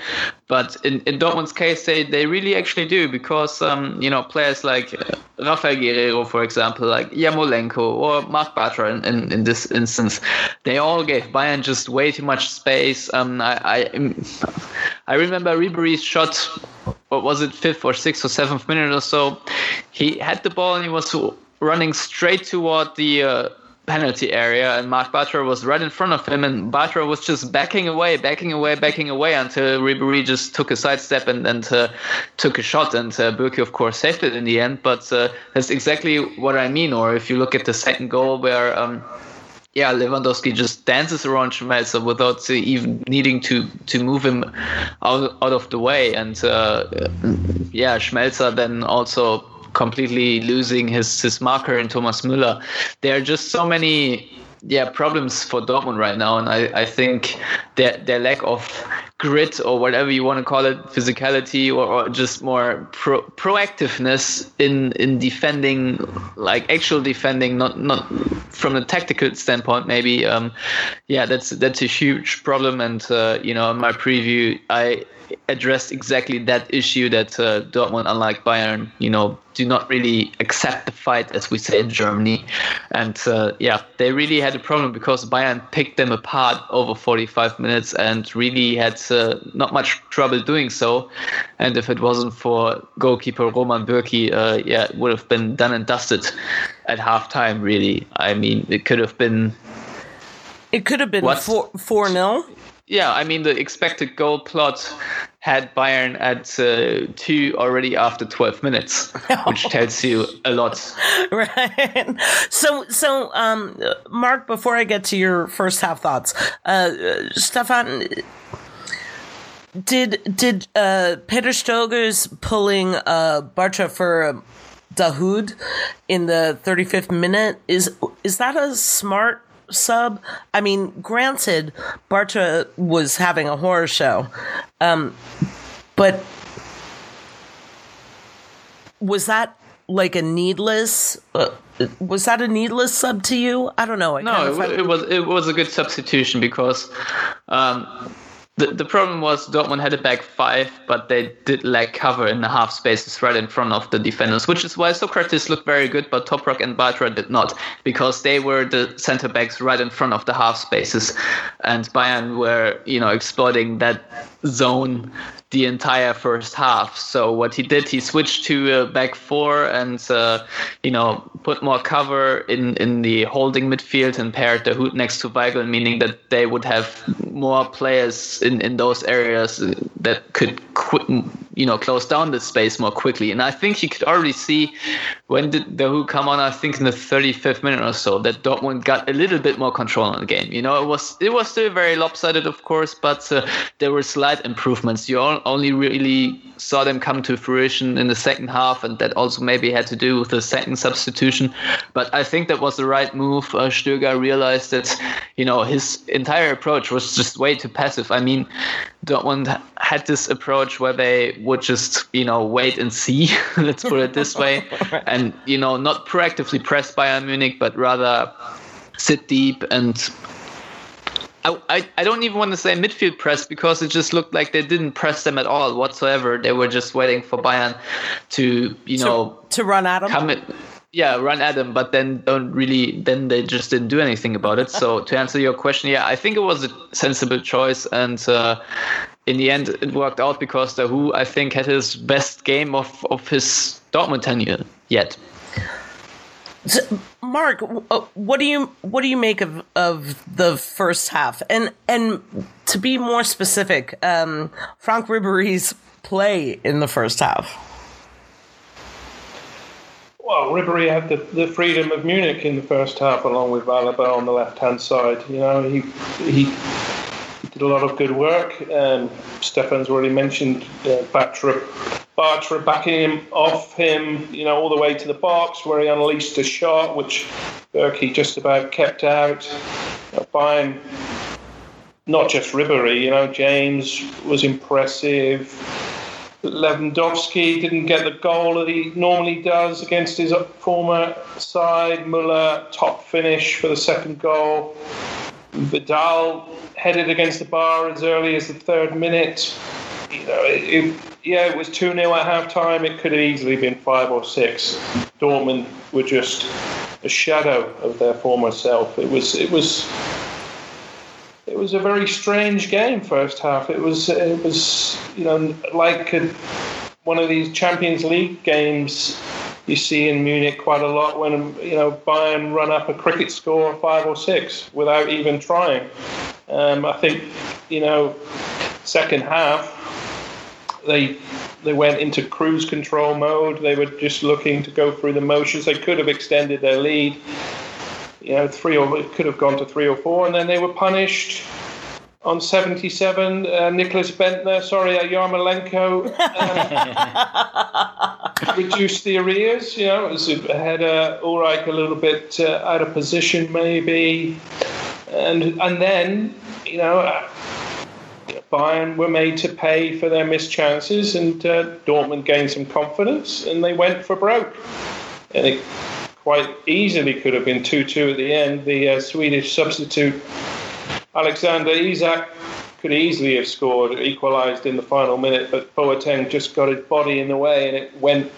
But in, in Dortmund's case, they, they really actually do because, um, you know, players like uh, Rafael Guerreiro, for example, like Yarmolenko or Marc Bartra in, in, in, this instance, they all gave Bayern just way too much space. Um, I, I, I remember Ribery's shot what was it, fifth or sixth or seventh minute or so. He had the ball and he was running straight toward the uh, penalty area, and Marc Bartra was right in front of him, and Bartra was just backing away, backing away, backing away until Ribery just took a sidestep and, and uh, took a shot, and uh, Bürki, of course, saved it in the end. But uh, that's exactly what I mean. Or if you look at the second goal, where um, yeah, Lewandowski just dances around Schmelzer without uh, even needing to to move him out out of the way, and uh, yeah, Schmelzer then also completely losing his his marker in Thomas Müller. There are just so many yeah problems for Dortmund right now, and I, I think their their lack of grit or whatever you want to call it, physicality or, or just more pro, proactiveness in in defending, like actual defending, not not from a tactical standpoint. Maybe um, yeah, that's that's a huge problem. And uh, you know, in my preview, I addressed exactly that issue that uh, Dortmund, unlike Bayern, you know, do not really accept the fight, as we say in Germany. And uh, yeah, they really had a problem because Bayern picked them apart over 45 minutes and really had uh, not much trouble doing so. And if it wasn't for goalkeeper Roman Bürki, uh, yeah, it would have been done and dusted at halftime. Really, I mean, it could have been It could have been what? four four nil. Yeah, I mean the expected goal plot had Bayern at uh, two already after 12 minutes, (laughs) which tells you a lot. (laughs) Right. So, so um, Mark, before I get to your first half thoughts, uh, Stefan, did did uh, Peter Stöger's pulling uh, Bartra for Dahoud in the 35th minute is is that a smart sub? I mean, granted, Bartra was having a horror show, um, but was that like a needless? Uh, was that a needless sub to you? I don't know. I no, it, it, was it was a good substitution because um, the, the problem was Dortmund had a back five, but they did lack cover in the half spaces right in front of the defenders, which is why Sokratis looked very good, but Toprak and Bartra did not, because they were the center backs right in front of the half spaces, and Bayern were, you know, exploiting that zone the entire first half. So what he did, he switched to a back four and uh, you know put more cover in in the holding midfield and paired Dahoud next to Weigl, meaning that they would have more players in in those areas that could qu- you know close down the space more quickly. And I think you could already see when did Dahoud come on? I think in the 35th minute or so that Dortmund got a little bit more control on the game. You know, it was it was still very lopsided, of course, but uh, there were slight improvements. You only really saw them come to fruition in the second half, and that also maybe had to do with the second substitution. But I think that was the right move. Uh, Stöger realized that, you know, his entire approach was just way too passive. I mean, Dortmund had this approach where they would just, you know, wait and see, (laughs) let's put it this way, (laughs) and, you know, not proactively press Bayern Munich, but rather sit deep and I, I, don't even want to say midfield press because it just looked like they didn't press them at all whatsoever. They were just waiting for Bayern to, you know, to, to run at them. Come in, yeah, run at them, but then don't really. Then they just didn't do anything about it. So to answer your question, yeah, I think it was a sensible choice, and uh, in the end, it worked out because Dahoud I think had his best game of of his Dortmund tenure yet. So, Mark, uh, what do you what do you make of of the first half? And and to be more specific, um, Franck Ribery's play in the first half. Well, Ribery had the, the freedom of Munich in the first half, along with Alaba on the left hand side. You know, he he did a lot of good work. Um, Stefan's already mentioned uh, Bartra, Bartra backing him off him, you know, all the way to the box where he unleashed a shot, which Bürki just about kept out. Bayern, not just Ribery, you know, James was impressive. Lewandowski didn't get the goal that he normally does against his former side. Müller, top finish for the second goal. Vidal headed against the bar as early as the third minute. You know, it, it, yeah, it was 2 0 at half time. It could have easily been 5 or 6. Dortmund were just a shadow of their former self. It was, it was, it was a very strange game first half. It was, it was, you know, like a, one of these Champions League games you see in Munich quite a lot when you know Bayern run up a cricket score of five or six without even trying. Um, I think you know second half they they went into cruise control mode. They were just looking to go through the motions. They could have extended their lead. You know, three or it could have gone to three or four, and then they were punished on 77, uh, Nicklas Bendtner, sorry, uh, Yarmolenko uh, (laughs) reduced the arrears. You know, it was, had uh, Ulreich a little bit uh, out of position, maybe. And, and then, you know, uh, Bayern were made to pay for their missed chances, and uh, Dortmund gained some confidence, and they went for broke. And it quite easily could have been 2 2 at the end. The Swedish substitute Alexander Isak could easily have scored, equalised in the final minute, but Boateng just got his body in the way and it went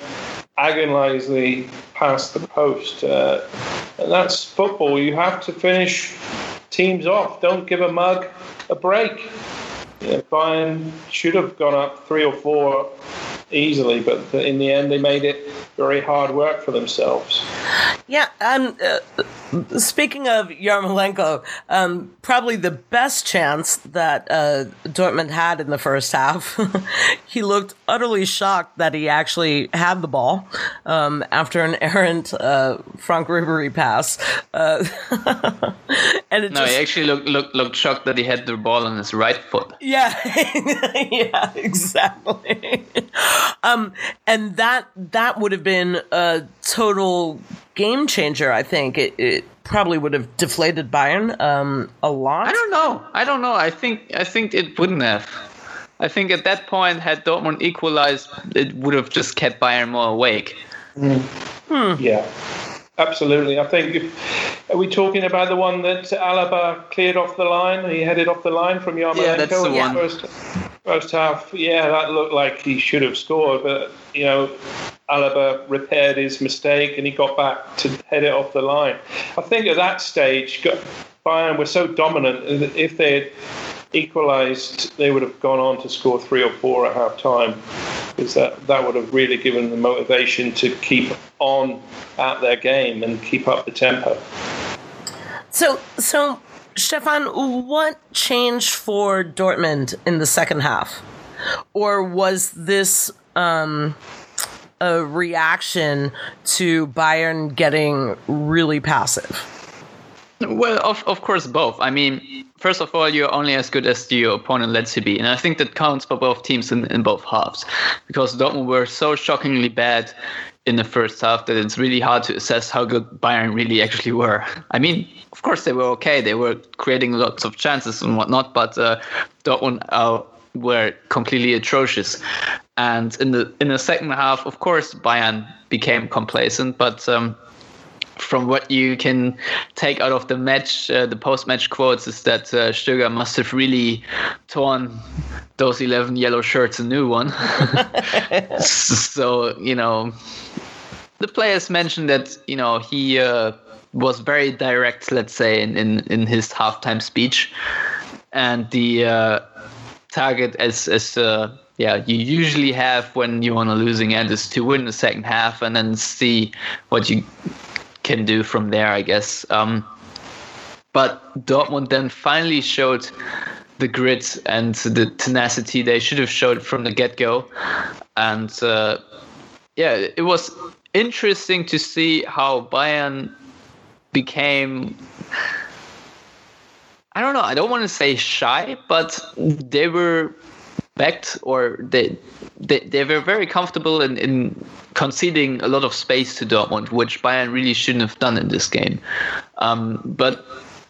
agonisingly past the post. Uh, and that's football. You have to finish teams off. Don't give a mug a break. Yeah, Bayern should have gone up three or four easily, but in the end, they made it very hard work for themselves. Yeah, um, uh, speaking of Yarmolenko, um, probably the best chance that uh, Dortmund had in the first half, (laughs) he looked utterly shocked that he actually had the ball um, after an errant uh, Franck Ribery pass. Uh, (laughs) and it no, just, he actually looked, looked, looked shocked that he had the ball on his right foot. Yeah, (laughs) yeah, exactly. um, and that that would have been a total game changer. I think it, it probably would have deflated Bayern um, a lot. I don't know. I don't know. I think I think it wouldn't have. I think at that point, had Dortmund equalized, it would have just kept Bayern more awake. Mm. Hmm. Yeah, absolutely. I think. If, are we talking about the one that Alaba cleared off the line? He headed off the line from Yarmolenko. Yeah, that's the one. First, first half. Yeah, that looked like he should have scored, but you know, Alaba repaired his mistake and he got back to head it off the line. I think at that stage, Bayern were so dominant that if they had equalised, they would have gone on to score three or four at half time. Because that, that would have really given them the motivation to keep on at their game and keep up the tempo. So, so Stefan, what changed for Dortmund in the second half? Or was this um, a reaction to Bayern getting really passive? Well, of, of course, both. I mean, first of all, you're only as good as your opponent lets you be. And I think that counts for both teams in, in both halves. Because Dortmund were so shockingly bad in the first half that it's really hard to assess how good Bayern really actually were. I mean, of course, they were okay. They were creating lots of chances and whatnot, but uh, Dortmund uh, were completely atrocious. And in the in the second half, of course, Bayern became complacent. But um, from what you can take out of the match, uh, the post-match quotes is that uh, Stöger must have really torn those 11 yellow shirts a new one. (laughs) (laughs) so you know, the players mentioned that you know he uh, was very direct, let's say, in in, in his halftime speech, and the uh, target as as uh, yeah you usually have when you're on a losing end is to win the second half and then see what you can do from there, I guess. Um, but Dortmund then finally showed the grit and the tenacity they should have showed from the get go, and uh, yeah, it was interesting to see how Bayern became I don't know. I don't want to say shy, but they were backed or they they, they were very comfortable in, in conceding a lot of space to Dortmund, which Bayern really shouldn't have done in this game. Um, but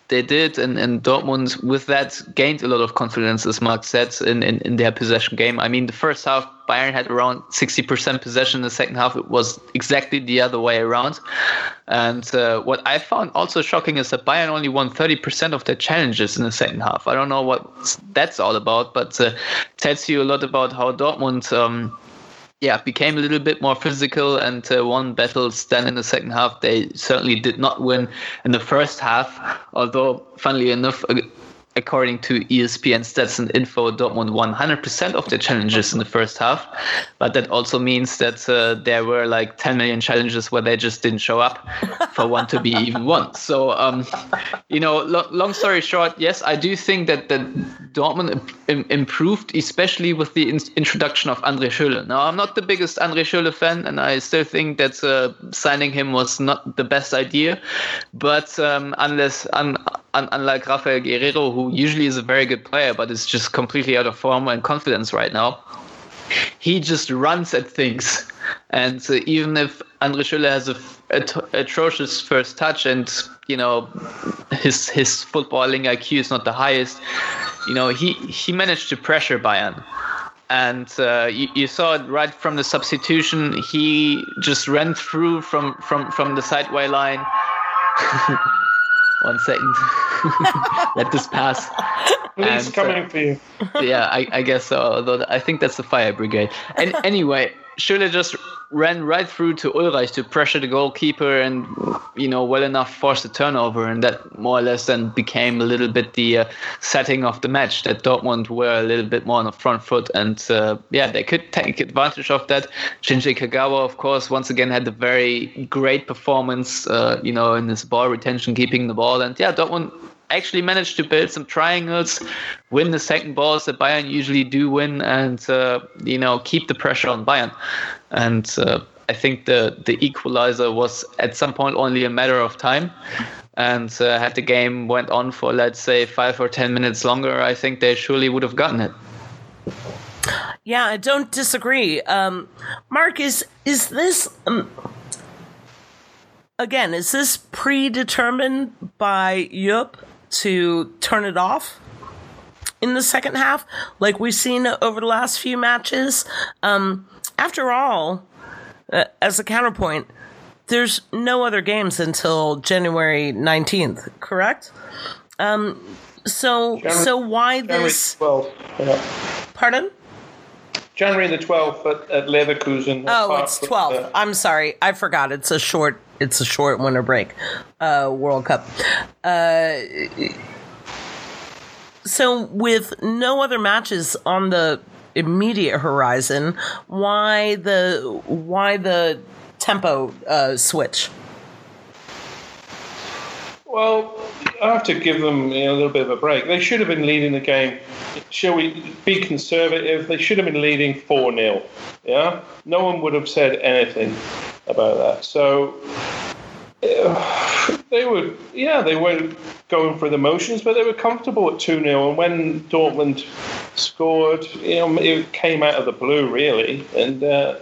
they did, and, and Dortmund with that gained a lot of confidence, as Mark said, in, in, in their possession game. I mean, the first half, Bayern had around 60% possession. The second half, it was exactly the other way around. And uh, what I found also shocking is that Bayern only won 30% of their challenges in the second half. I don't know what that's all about, but uh, tells you a lot about how Dortmund. Um, yeah, became a little bit more physical and uh, won battles. Then in the second half, they certainly did not win in the first half. Although, funnily enough, according to ESPN stats and info, Dortmund won 100% of their challenges in the first half. But that also means that uh, there were like 10 million challenges where they just didn't show up for one to be (laughs) even won. So, um, you know, lo- long story short, yes, I do think that, that Dortmund Im- improved, especially with the in- introduction of Andre Schürrle. Now, I'm not the biggest Andre Schürrle fan, and I still think that uh, signing him was not the best idea. But um, unless, un- un- unlike Rafael Guerreiro, who usually is a very good player, but is just completely out of form and confidence right now. He just runs at things, and uh, even if Andre Schürrle has a, atrocious first touch, and you know his his footballing IQ is not the highest, you know he he managed to pressure Bayern and uh, you, you, saw it right from the substitution. He just ran through from from from the sideway line. (laughs) One second. (laughs) Let this pass. Police and, coming uh, for you. yeah, I, I, guess so. Although I think that's the fire brigade. And (laughs) anyway, Schürrle just ran right through to Ulreich to pressure the goalkeeper and, you know, well enough force the turnover. And that more or less then became a little bit the uh, setting of the match that Dortmund were a little bit more on the front foot. And uh, yeah, they could take advantage of that. Shinji Kagawa, of course, once again had a very great performance, uh, you know, in his ball retention, keeping the ball. And yeah, Dortmund actually managed to build some triangles, win the second balls that Bayern usually do win, and uh, you know keep the pressure on Bayern. And uh, I think the the equalizer was at some point only a matter of time. And uh, had the game went on for let's say five or ten minutes longer, I think they surely would have gotten it. Yeah, I don't disagree. Um, Mark, is is this? Um, again, is this predetermined by Jupp to turn it off in the second half, like we've seen over the last few matches. Um, after all, uh, as a counterpoint, there's no other games until January 19th, correct? Um, so, January, so why this? 12th, yeah. Pardon? January the 12th at, at Leverkusen. Oh, it's 12th. I'm sorry. I forgot. It's a short it's a short winter break uh, World Cup. Uh, so, with no other matches on the immediate horizon, why the why the tempo uh, switch? Well, I have to give them you know, a little bit of a break. They should have been leading the game. Shall we be conservative? They should have been leading 4 0. Yeah? No one would have said anything about that. So (sighs) they were, yeah, they weren't going for the motions, but they were comfortable at 2 0. And when Dortmund scored, you know, it came out of the blue, really. And, uh,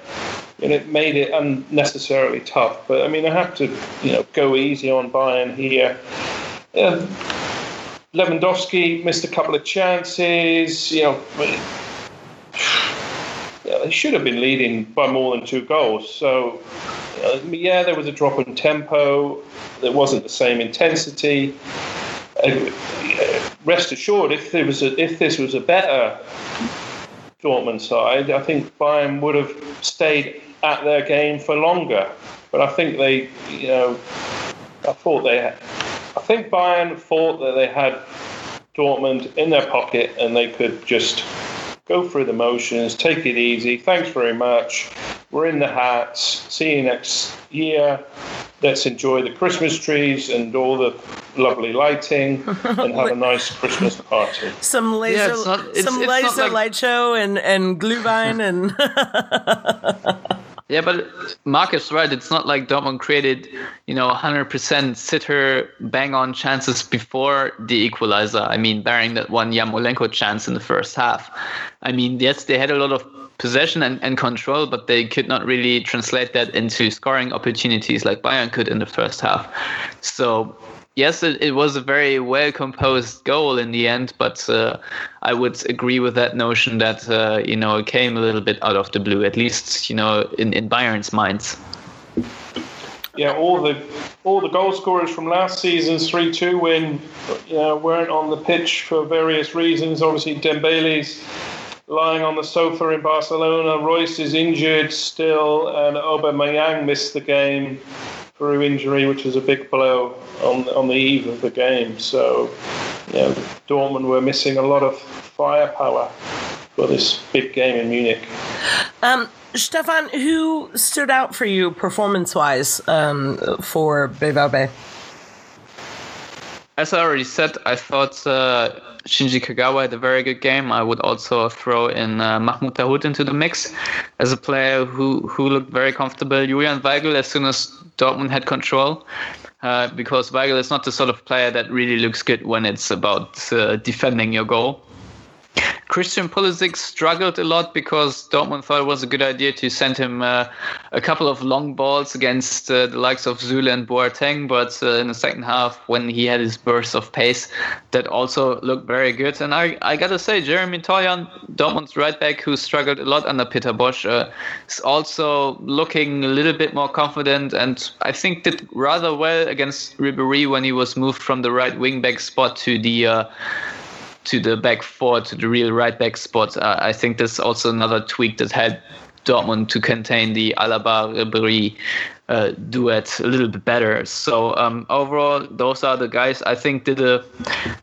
and it made it unnecessarily tough. But I mean, I have to, you know, go easy on Bayern here. Yeah, Lewandowski missed a couple of chances. You know, (sighs) yeah, they should have been leading by more than two goals. So, uh, yeah, there was a drop in tempo. There wasn't the same intensity. Uh, rest assured, if there was a, if this was a better Dortmund side, I think Bayern would have stayed at their game for longer. But I think they, you know, I thought they, had, I think Bayern thought that they had Dortmund in their pocket and they could just go through the motions, take it easy. Thanks very much. We're in the hats. See you next year. Let's enjoy the Christmas trees and all the lovely lighting and have a (laughs) nice Christmas party. Some laser, yeah, it's not, it's, some it's laser like... light show and and Glühwein and. (laughs) (laughs) Yeah, but Mark is right. It's not like Dortmund created, you know, 100% sitter bang on chances before the equalizer. I mean, barring that one Yarmolenko chance in the first half. I mean, yes, they had a lot of possession and, and control, but they could not really translate that into scoring opportunities like Bayern could in the first half. So yes, it, it was a very well composed goal in the end, but uh, I would agree with that notion that uh, you know it came a little bit out of the blue, at least you know in, in Bayern's minds. Yeah, all the all the goal scorers from last season's three two win, know, weren't on the pitch for various reasons. Obviously, Dembele's lying on the sofa in Barcelona. Reus is injured still, and Aubameyang missed the game through injury, which was a big blow on on the eve of the game. So, you know, Dortmund were missing a lot of firepower for this big game in Munich. Um, Stefan, who stood out for you performance-wise um, for BVB? As I already said, I thought uh, Shinji Kagawa had a very good game. I would also throw in uh, Mahmoud Dahoud into the mix as a player who, who looked very comfortable. Julian Weigl, as soon as Dortmund had control, uh, because Weigl is not the sort of player that really looks good when it's about uh, defending your goal. Christian Pulisic struggled a lot because Dortmund thought it was a good idea to send him uh, a couple of long balls against uh, the likes of Süle and Boateng. But uh, in the second half, when he had his burst of pace, that also looked very good. And I, I gotta say, Jeremy Toljan, Dortmund's right back, who struggled a lot under Peter Bosz, uh, is also looking a little bit more confident and I think did rather well against Ribery when he was moved from the right wing back spot to the uh, to the back four to the real right back spot. Uh, I think that's also another tweak that had Dortmund to contain the Alaba Ribery uh, duet a little bit better. So um, overall, those are the guys I think did a,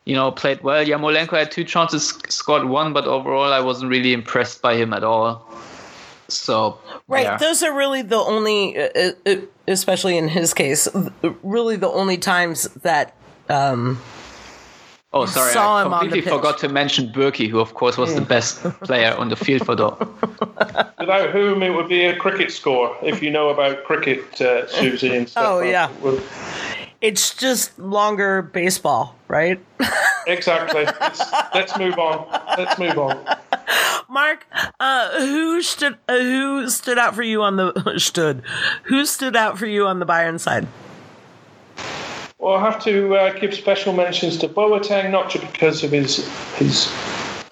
you know, played well. Yarmolenko had two chances, scored one, but overall I wasn't really impressed by him at all. So right, yeah. those are really the only, uh, uh, especially in his case, really the only times that. Um, Oh, sorry, I completely forgot to mention Bürki, who, of course, was the best player on the field for Dortmund. (laughs) Without whom it would be a cricket score, if you know about cricket, uh, Susie and (laughs) stuff. Oh, yeah. It's just longer baseball, right? (laughs) exactly. Let's, let's, move on. Let's move on. Mark, uh, who stood uh, who stood out for you on the stood? Who stood out for you on the Bayern side? Well, I have to uh, give special mentions to Boateng, not just because of his his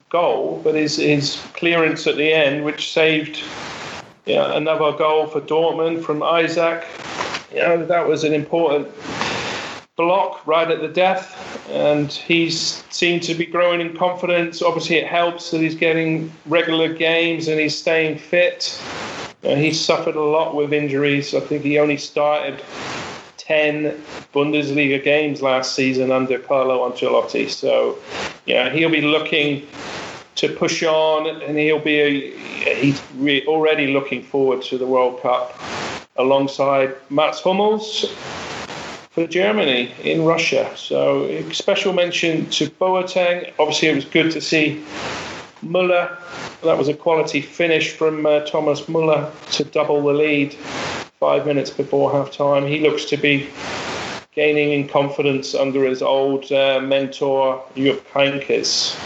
goal, but his his clearance at the end, which saved yeah, another goal for Dortmund from Isak. You know, that was an important block right at the death, and he's seemed to be growing in confidence. Obviously, it helps that he's getting regular games and he's staying fit. Uh, he's suffered a lot with injuries. I think he only started 10 Bundesliga games last season under Carlo Ancelotti. So, yeah, he'll be looking to push on and he'll be a, he's re- already looking forward to the World Cup alongside Mats Hummels for Germany in Russia. So, special mention to Boateng. Obviously, it was good to see Müller. That was a quality finish from uh, Thomas Müller to double the lead five minutes before half time. He looks to be gaining in confidence under his old uh, mentor, Jupp Heynckes.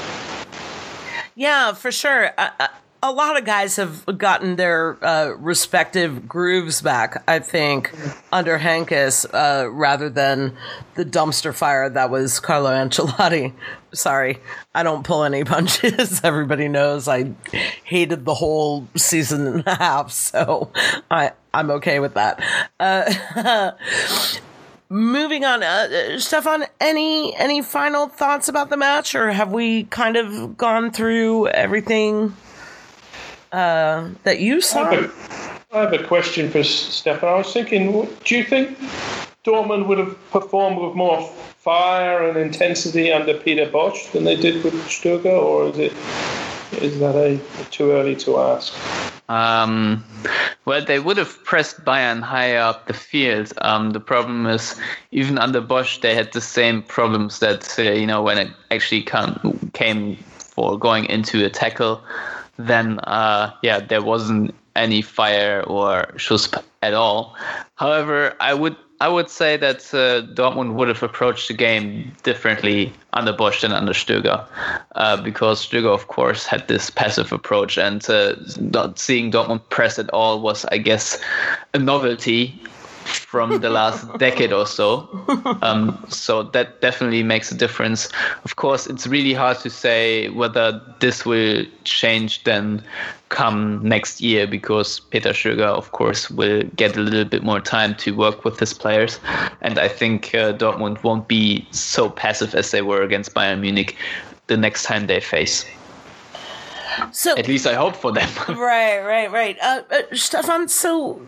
Yeah, for sure. A, a, lot of guys have gotten their uh, respective grooves back, I think, under Heynckes, uh, rather than the dumpster fire that was Carlo Ancelotti. Sorry, I don't pull any (laughs) punches. Everybody knows I hated the whole season and a half, so I, I'm okay with that. Uh, (laughs) moving on, uh, Stefan, any any final thoughts about the match, or have we kind of gone through everything uh, that you saw? I have, have a question for Stefan. I was thinking, what do you think Dortmund would have performed with more fire and intensity under Peter Bosz than they did with Stöger, or is it is that a, too early to ask? Um, well, they would have pressed Bayern higher up the field. Um, the problem is, even under Bosz, they had the same problems that uh, you know when it actually come, came for going into a tackle. Then, uh, yeah, there wasn't any fire or schuss at all. However, I would I would say that uh, Dortmund would have approached the game differently under Bosz than under Stöger, uh, because Stöger, of course, had this passive approach, and uh, not seeing Dortmund press at all was, I guess, a novelty from the last (laughs) decade or so. Um, so that definitely makes a difference. Of course, it's really hard to say whether this will change then come next year because Peter Stöger, of course, will get a little bit more time to work with his players. And I think uh, Dortmund won't be so passive as they were against Bayern Munich the next time they face. So at least I hope for them. (laughs) right, right, right. Uh, uh, Stefan, so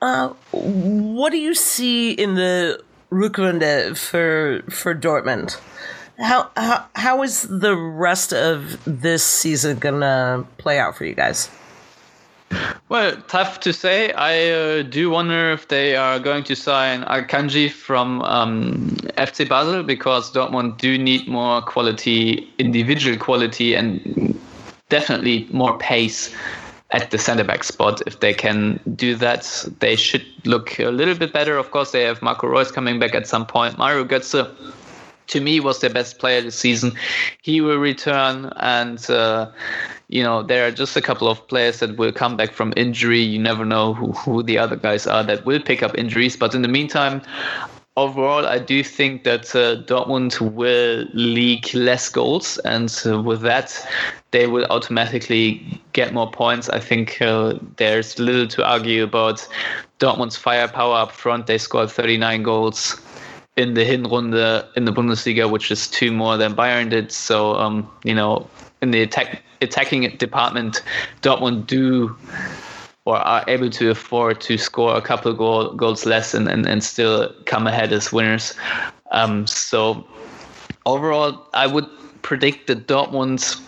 uh, what do you see in the Rückrunde for for Dortmund? How, how how is the rest of this season gonna play out for you guys? Well, tough to say. I uh, do wonder if they are going to sign Akanji from um, FC Basel because Dortmund do need more quality, individual quality, and definitely more pace at the center back spot. If they can do that, they should look a little bit better. Of course, they have Marco Reus coming back at some point. Mario Götze, to me, was their best player this season. He will return, and uh, you know there are just a couple of players that will come back from injury. You never know who, who the other guys are that will pick up injuries. But in the meantime, overall, I do think that uh, Dortmund will leak less goals, and uh, with that, they will automatically get more points. I think uh, there's little to argue about Dortmund's firepower up front. They scored 39 goals in the Hinrunde in the Bundesliga, which is two more than Bayern did. So, um, you know, in the attack, attacking department, Dortmund do or are able to afford to score a couple goal, goals less and, and, and still come ahead as winners. Um, so overall, I would predict that Dortmund,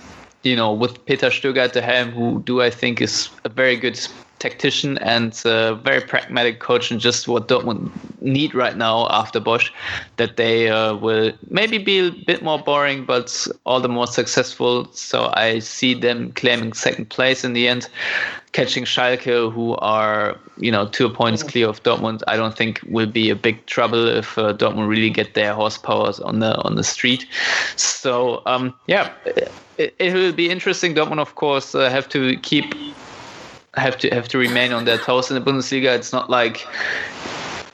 you know, with Peter Stöger at the helm, who do I think is a very good tactician and a very pragmatic coach and just what Dortmund need right now after Bosz, that they uh, will maybe be a bit more boring, but all the more successful. So I see them claiming second place in the end, catching Schalke, who are you know two points clear of Dortmund. I don't think will be a big trouble if uh, Dortmund really get their horsepower on the on the street. So um, yeah. It, it will be interesting. Dortmund, of course, uh, have to keep have to have to remain on their toes in the Bundesliga. It's not like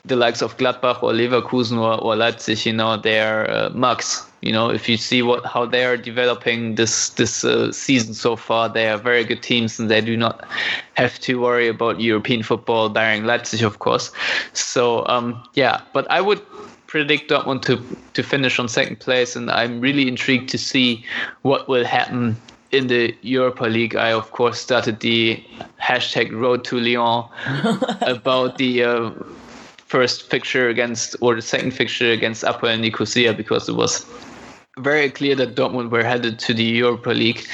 the likes of Gladbach or Leverkusen or, or Leipzig. You know, they're uh, mugs. You know, if you see what how they are developing this this uh, season so far, they are very good teams, and they do not have to worry about European football, barring Leipzig, of course. So um, yeah, but I would predict Dortmund to to finish on second place, and I'm really intrigued to see what will happen in the Europa League, I of course started the hashtag Road to Lyon (laughs) about the uh, first fixture against or the second fixture against Apoel Nicosia because it was very clear that Dortmund were headed to the Europa League.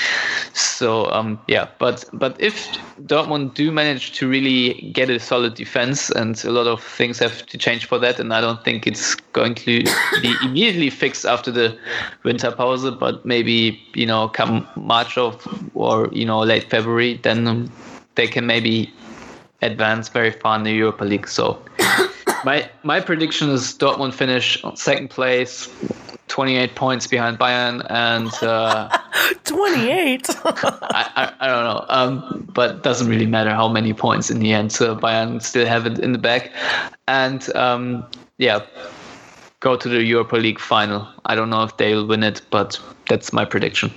So um, yeah, but but if Dortmund do manage to really get a solid defense, and a lot of things have to change for that, and I don't think it's going to be (laughs) immediately fixed after the winter pause, but maybe you know come March of or you know late February, then they can maybe advance very far in the Europa League. So. My my prediction is Dortmund finish second place, 28 points behind Bayern and uh, (laughs) 28. (laughs) I, I, I, don't know, um, but doesn't really matter how many points in the end. So Bayern still have it in the back, and um, yeah, go to the Europa League final. I don't know if they'll win it, but that's my prediction.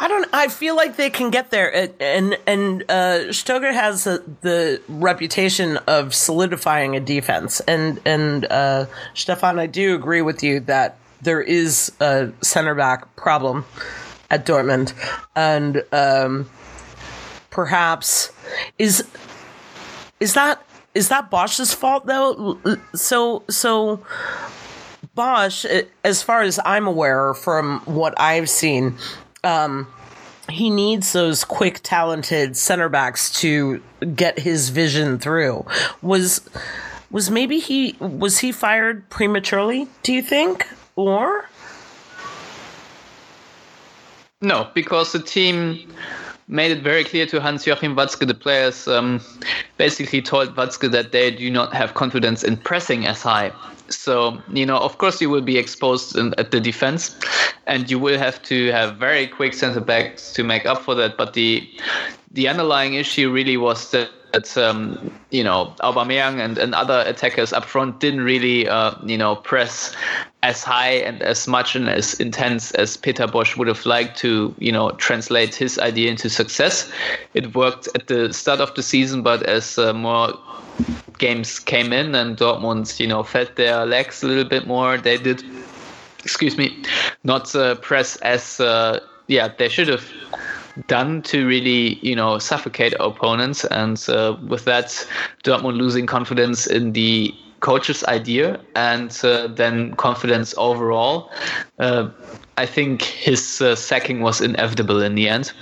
I don't. I feel like they can get there, and and uh, has a, the reputation of solidifying a defense, and and uh, Stefan, I do agree with you that there is a center back problem at Dortmund, and um, perhaps is is that is that Bosz's fault though? So so Bosz, as far as I'm aware from what I've seen, um, he needs those quick, talented center backs to get his vision through. Was was maybe he was he fired prematurely? Do you think? or? No, because the team made it very clear to Hans Joachim Watzke, the players um, basically told Watzke that they do not have confidence in pressing as high. So, you know, of course, you will be exposed in, at the defense and you will have to have very quick center backs to make up for that. But the the underlying issue really was that that um, you know Aubameyang and, and other attackers up front didn't really uh, you know press as high and as much and as intense as Peter Bosz would have liked to you know translate his idea into success. It worked at the start of the season, but as uh, more games came in and Dortmund you know fed their legs a little bit more, they did excuse me not uh, press as uh, yeah they should have done to really, you know, suffocate opponents. And uh, with that, Dortmund losing confidence in the coach's idea and uh, then confidence overall. Uh, I think his uh, sacking was inevitable in the end.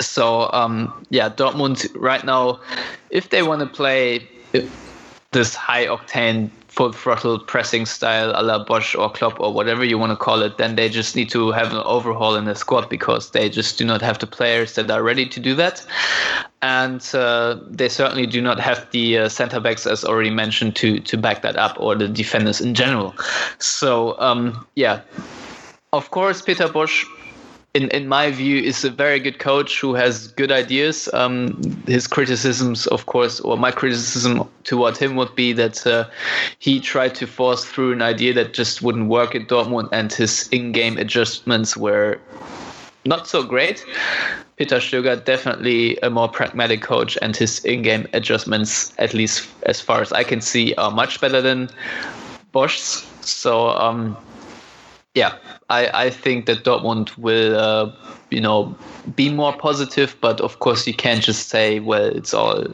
So um, yeah, Dortmund right now, if they want to play this high octane full throttle pressing style a la Bosz or Klopp or whatever you want to call it, then they just need to have an overhaul in the squad because they just do not have the players that are ready to do that. And uh, they certainly do not have the uh, centre backs, as already mentioned, to, to back that up or the defenders in general. So, um, yeah, of course, Peter Bosz in in my view, is a very good coach who has good ideas. Um, his criticisms, of course, or my criticism toward him would be that uh, he tried to force through an idea that just wouldn't work at Dortmund, and his in-game adjustments were not so great. Peter Stöger definitely a more pragmatic coach, and his in-game adjustments, at least as far as I can see, are much better than Bosz's. So. Um, yeah, I, I think that Dortmund will, uh, you know, be more positive. But of course, you can't just say, well, it's all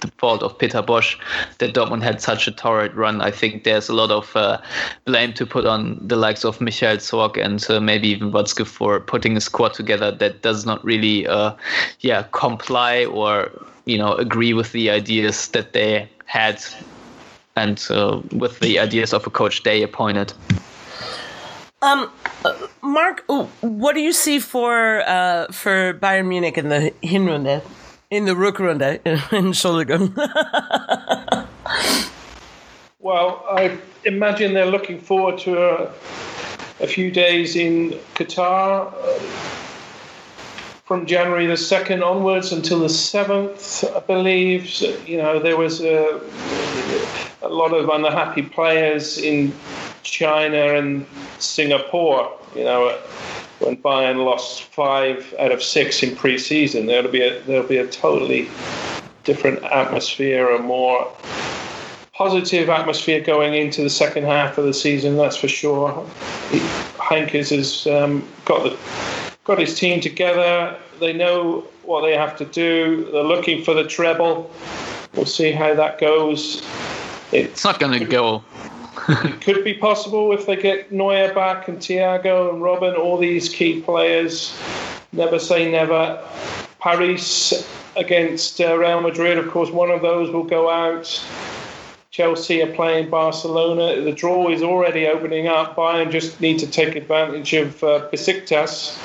the fault of Peter Bosz that Dortmund had such a torrid run. I think there's a lot of uh, blame to put on the likes of Michael Zorc and uh, maybe even Watzke for putting a squad together that does not really, uh, yeah, comply or you know agree with the ideas that they had and uh, with the ideas of a coach they appointed. Um, uh, Mark, what do you see for uh, for Bayern Munich in the Hinrunde, in the Rückrunde, (laughs) Entschuldigung? (laughs) well, I imagine they're looking forward to a, a few days in Qatar uh, from January the 2nd onwards until the 7th, I believe. So, you know, there was a, a lot of unhappy players in China and Singapore. You know, when Bayern lost five out of six in pre-season, there'll be a there'll be a totally different atmosphere, a more positive atmosphere going into the second half of the season. That's for sure. Heynckes has um, got the got his team together. They know what they have to do. They're looking for the treble. We'll see how that goes. It's not going to go it (laughs) could be possible if they get Neuer back and Thiago and Robben, all these key players. Never say never. Paris against uh, Real Madrid, of course, one of those will go out. Chelsea are playing Barcelona. The draw is already opening up. Bayern just need to take advantage of uh, Besiktas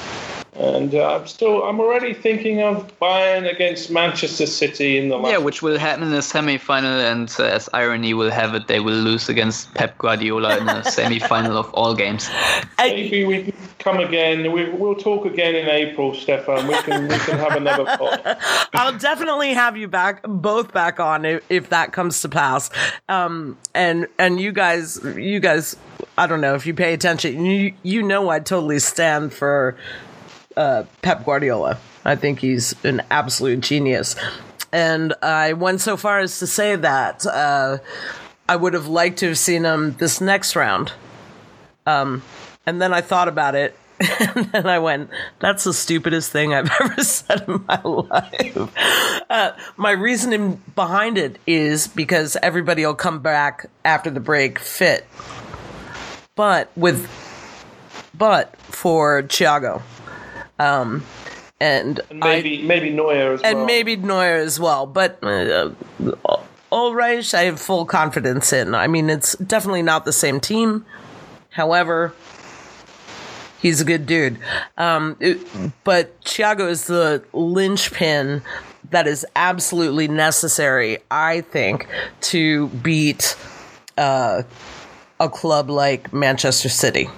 and uh, I'm still, I'm already thinking of Bayern against Manchester City in the last. Yeah, which will happen in the semi-final, and uh, as irony will have it, they will lose against Pep Guardiola in the (laughs) semi-final of all games. Maybe we can come again. We, will talk again in April, Stefan. We can we can have another pod. (laughs) I'll definitely have you back, both back on if, if that comes to pass. Um, and and you guys, you guys, I don't know if you pay attention. You you know I totally stand for uh, Pep Guardiola. I think he's an absolute genius. And I went so far as to say that uh, I would have liked to have seen him this next round. Um, and then I thought about it, (laughs) and then I went, that's the stupidest thing I've (laughs) ever said in my life. Uh, my reasoning behind it is because everybody will come back after the break fit. But with, but for Thiago, um, and, and maybe I, maybe Neuer as and well. And maybe Neuer as well. But uh, Ulreich, I have full confidence in. I mean, it's definitely not the same team. However, he's a good dude. Um, it, but Thiago is the linchpin that is absolutely necessary, I think, to beat uh, a club like Manchester City.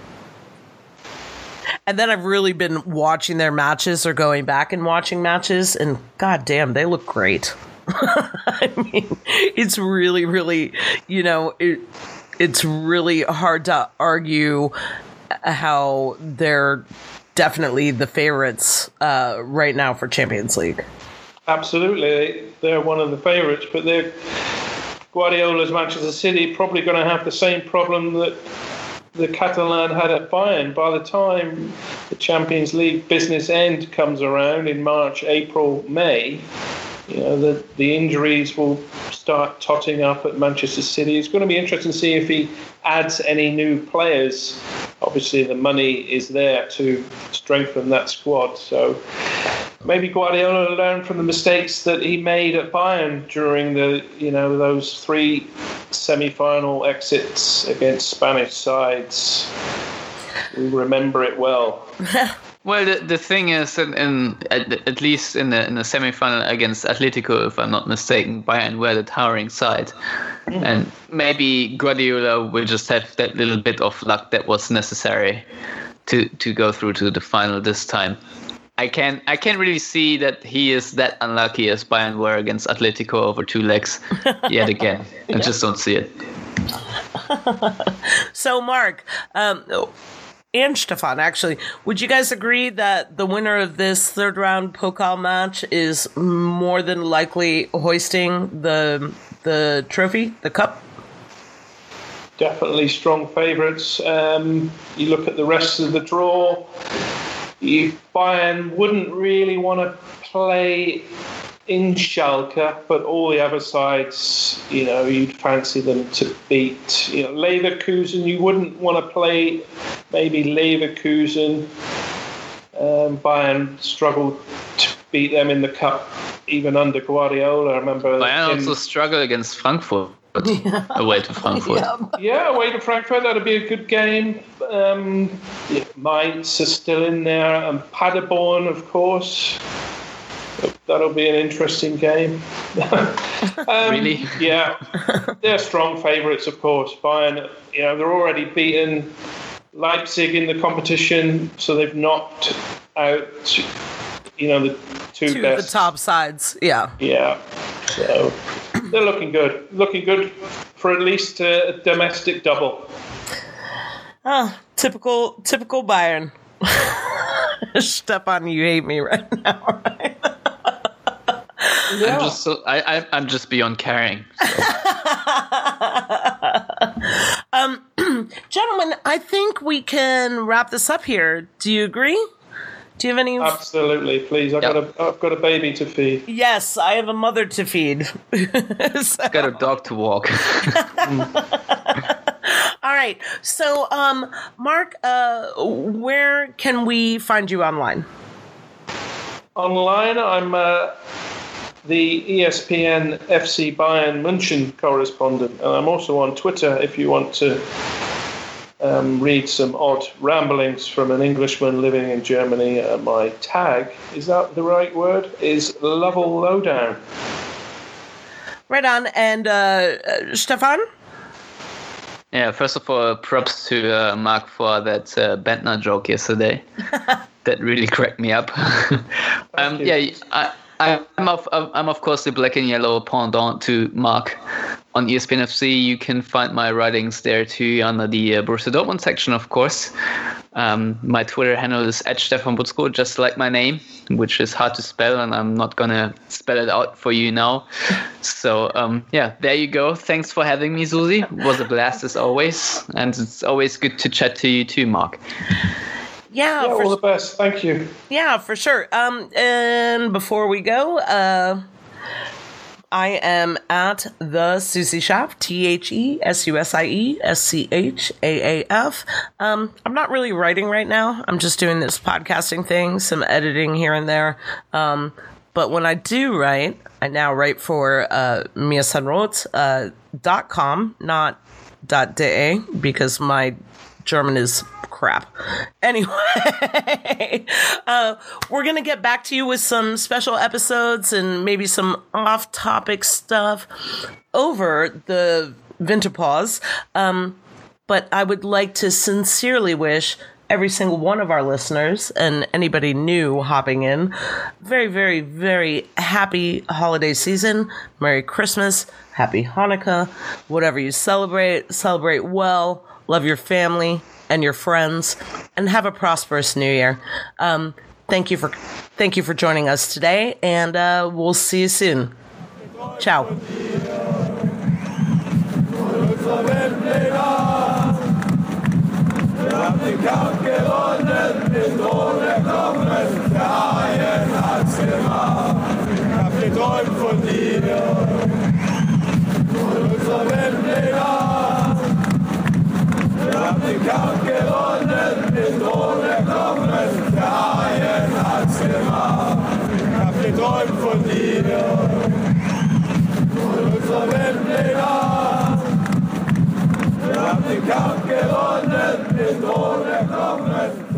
And then I've really been watching their matches or going back and watching matches, and god damn, they look great. (laughs) I mean, it's really, really, you know, it, it's really hard to argue how they're definitely the favorites uh, right now for Champions League. Absolutely, they're one of the favorites, but they're Guardiola's Manchester City probably going to have the same problem that the Catalan had at Bayern. By the time the Champions League business end comes around in March, April, May, you know, the, the injuries will start totting up at Manchester City. It's going to be interesting to see if he adds any new players. Obviously, the money is there to strengthen that squad. So maybe Guardiola learned from the mistakes that he made at Bayern during the, you know, those three semi-final exits against Spanish sides. We remember it well. (laughs) Well, the, the thing is, in, in at, at, least in the in the semi-final against Atletico, if I'm not mistaken, Bayern were the towering side, mm. and maybe Guardiola will just have that little bit of luck that was necessary to to go through to the final this time. I can I can't really see that he is that unlucky as Bayern were against Atletico over two legs yet again. (laughs) I just don't see it. (laughs) so, Mark, um, and Stefan, actually, would you guys agree that the winner of this third round Pokal match is more than likely hoisting the the trophy, the cup? definitely strong favourites. Um, you look at the rest of the draw. You, Bayern wouldn't really want to play in Schalke, but all the other sides, you know, you'd fancy them to beat. You know, Leverkusen, you wouldn't want to play maybe Leverkusen. Um, Bayern struggled to beat them in the cup, even under Guardiola. I remember. Bayern him- also struggle against Frankfurt away (laughs) to Frankfurt. (laughs) Yeah. Yeah, away to Frankfurt, that'd be a good game. Um, yeah, Mainz is still in there, and Paderborn, of course. That'll be an interesting game. (laughs) um, Really? Yeah, they're strong favourites, of course. Bayern, you know, they're already beaten Leipzig in the competition, so they've knocked out, you know, the two, Two of the top sides. Yeah. Yeah. So they're looking good. Looking good for at least a domestic double. Oh, typical, typical Bayern. (laughs) Stefan, you hate me right now, right? (laughs) I'm just so, I, I I'm just beyond caring. (laughs) Um, (clears throat) gentlemen, I think we can wrap this up here. Do you agree? Do you have any? Absolutely, please. I've Yep. got a I've got a baby to feed. yes, I have a mother to feed. (laughs) So- Got a dog to walk. (laughs) all right. So, um, Mark, uh, where can we find you online? Online, I'm uh, the ESPN FC Bayern München correspondent, and I'm also on Twitter if you want to um, read some odd ramblings from an Englishman living in Germany. Uh, my tag is that the right word? Is Lovell Lowdown. Right on. And uh, uh, Stefan? Yeah, first of all, props to uh, Mark for that uh, Bendtner joke yesterday. (laughs) that really cracked me up. (laughs) um, yeah, I, I'm of I'm of course the black and yellow pendant to Mark on ESPN FC. You can find my writings there too under the uh, Borussia Dortmund section, of course. Um, my Twitter handle is at Stefan Buczko, just like my name, which is hard to spell, and I'm not gonna spell it out for you now. So um, yeah, there you go. Thanks for having me, Susie. It was a blast as always, and it's always good to chat to you too, Mark. Yeah, Yeah, for all the best. Thank you. Yeah, for sure. Um, and before we go, uh, I am at the Susie Schaaf, T H E S U S I E S C H A A F. Um, I'm not really writing right now. I'm just doing this podcasting thing, some editing here and there. Um, but when I do write, I now write for uh, miasanrot, uh, dot com, not dot de, because my German is crap. Anyway, (laughs) uh, we're going to get back to you with some special episodes and maybe some off topic stuff over the winter pause. Um, but I would like to sincerely wish every single one of our listeners and anybody new hopping in very, very, very happy holiday season. Merry Christmas, Happy Hanukkah, whatever you celebrate, celebrate well, love your family and your friends, and have a prosperous new year. Um, thank you for thank you for joining us today, and uh, we'll see you soon. Ciao. den Thron erklommen, haben den Kampf gewonnen, mit ohne Kommen, der Haien hat's gemacht. Ich hab geträumt von dir und unserer Wendlinger. Wir haben den Kampf gewonnen, mit ohne Kommen,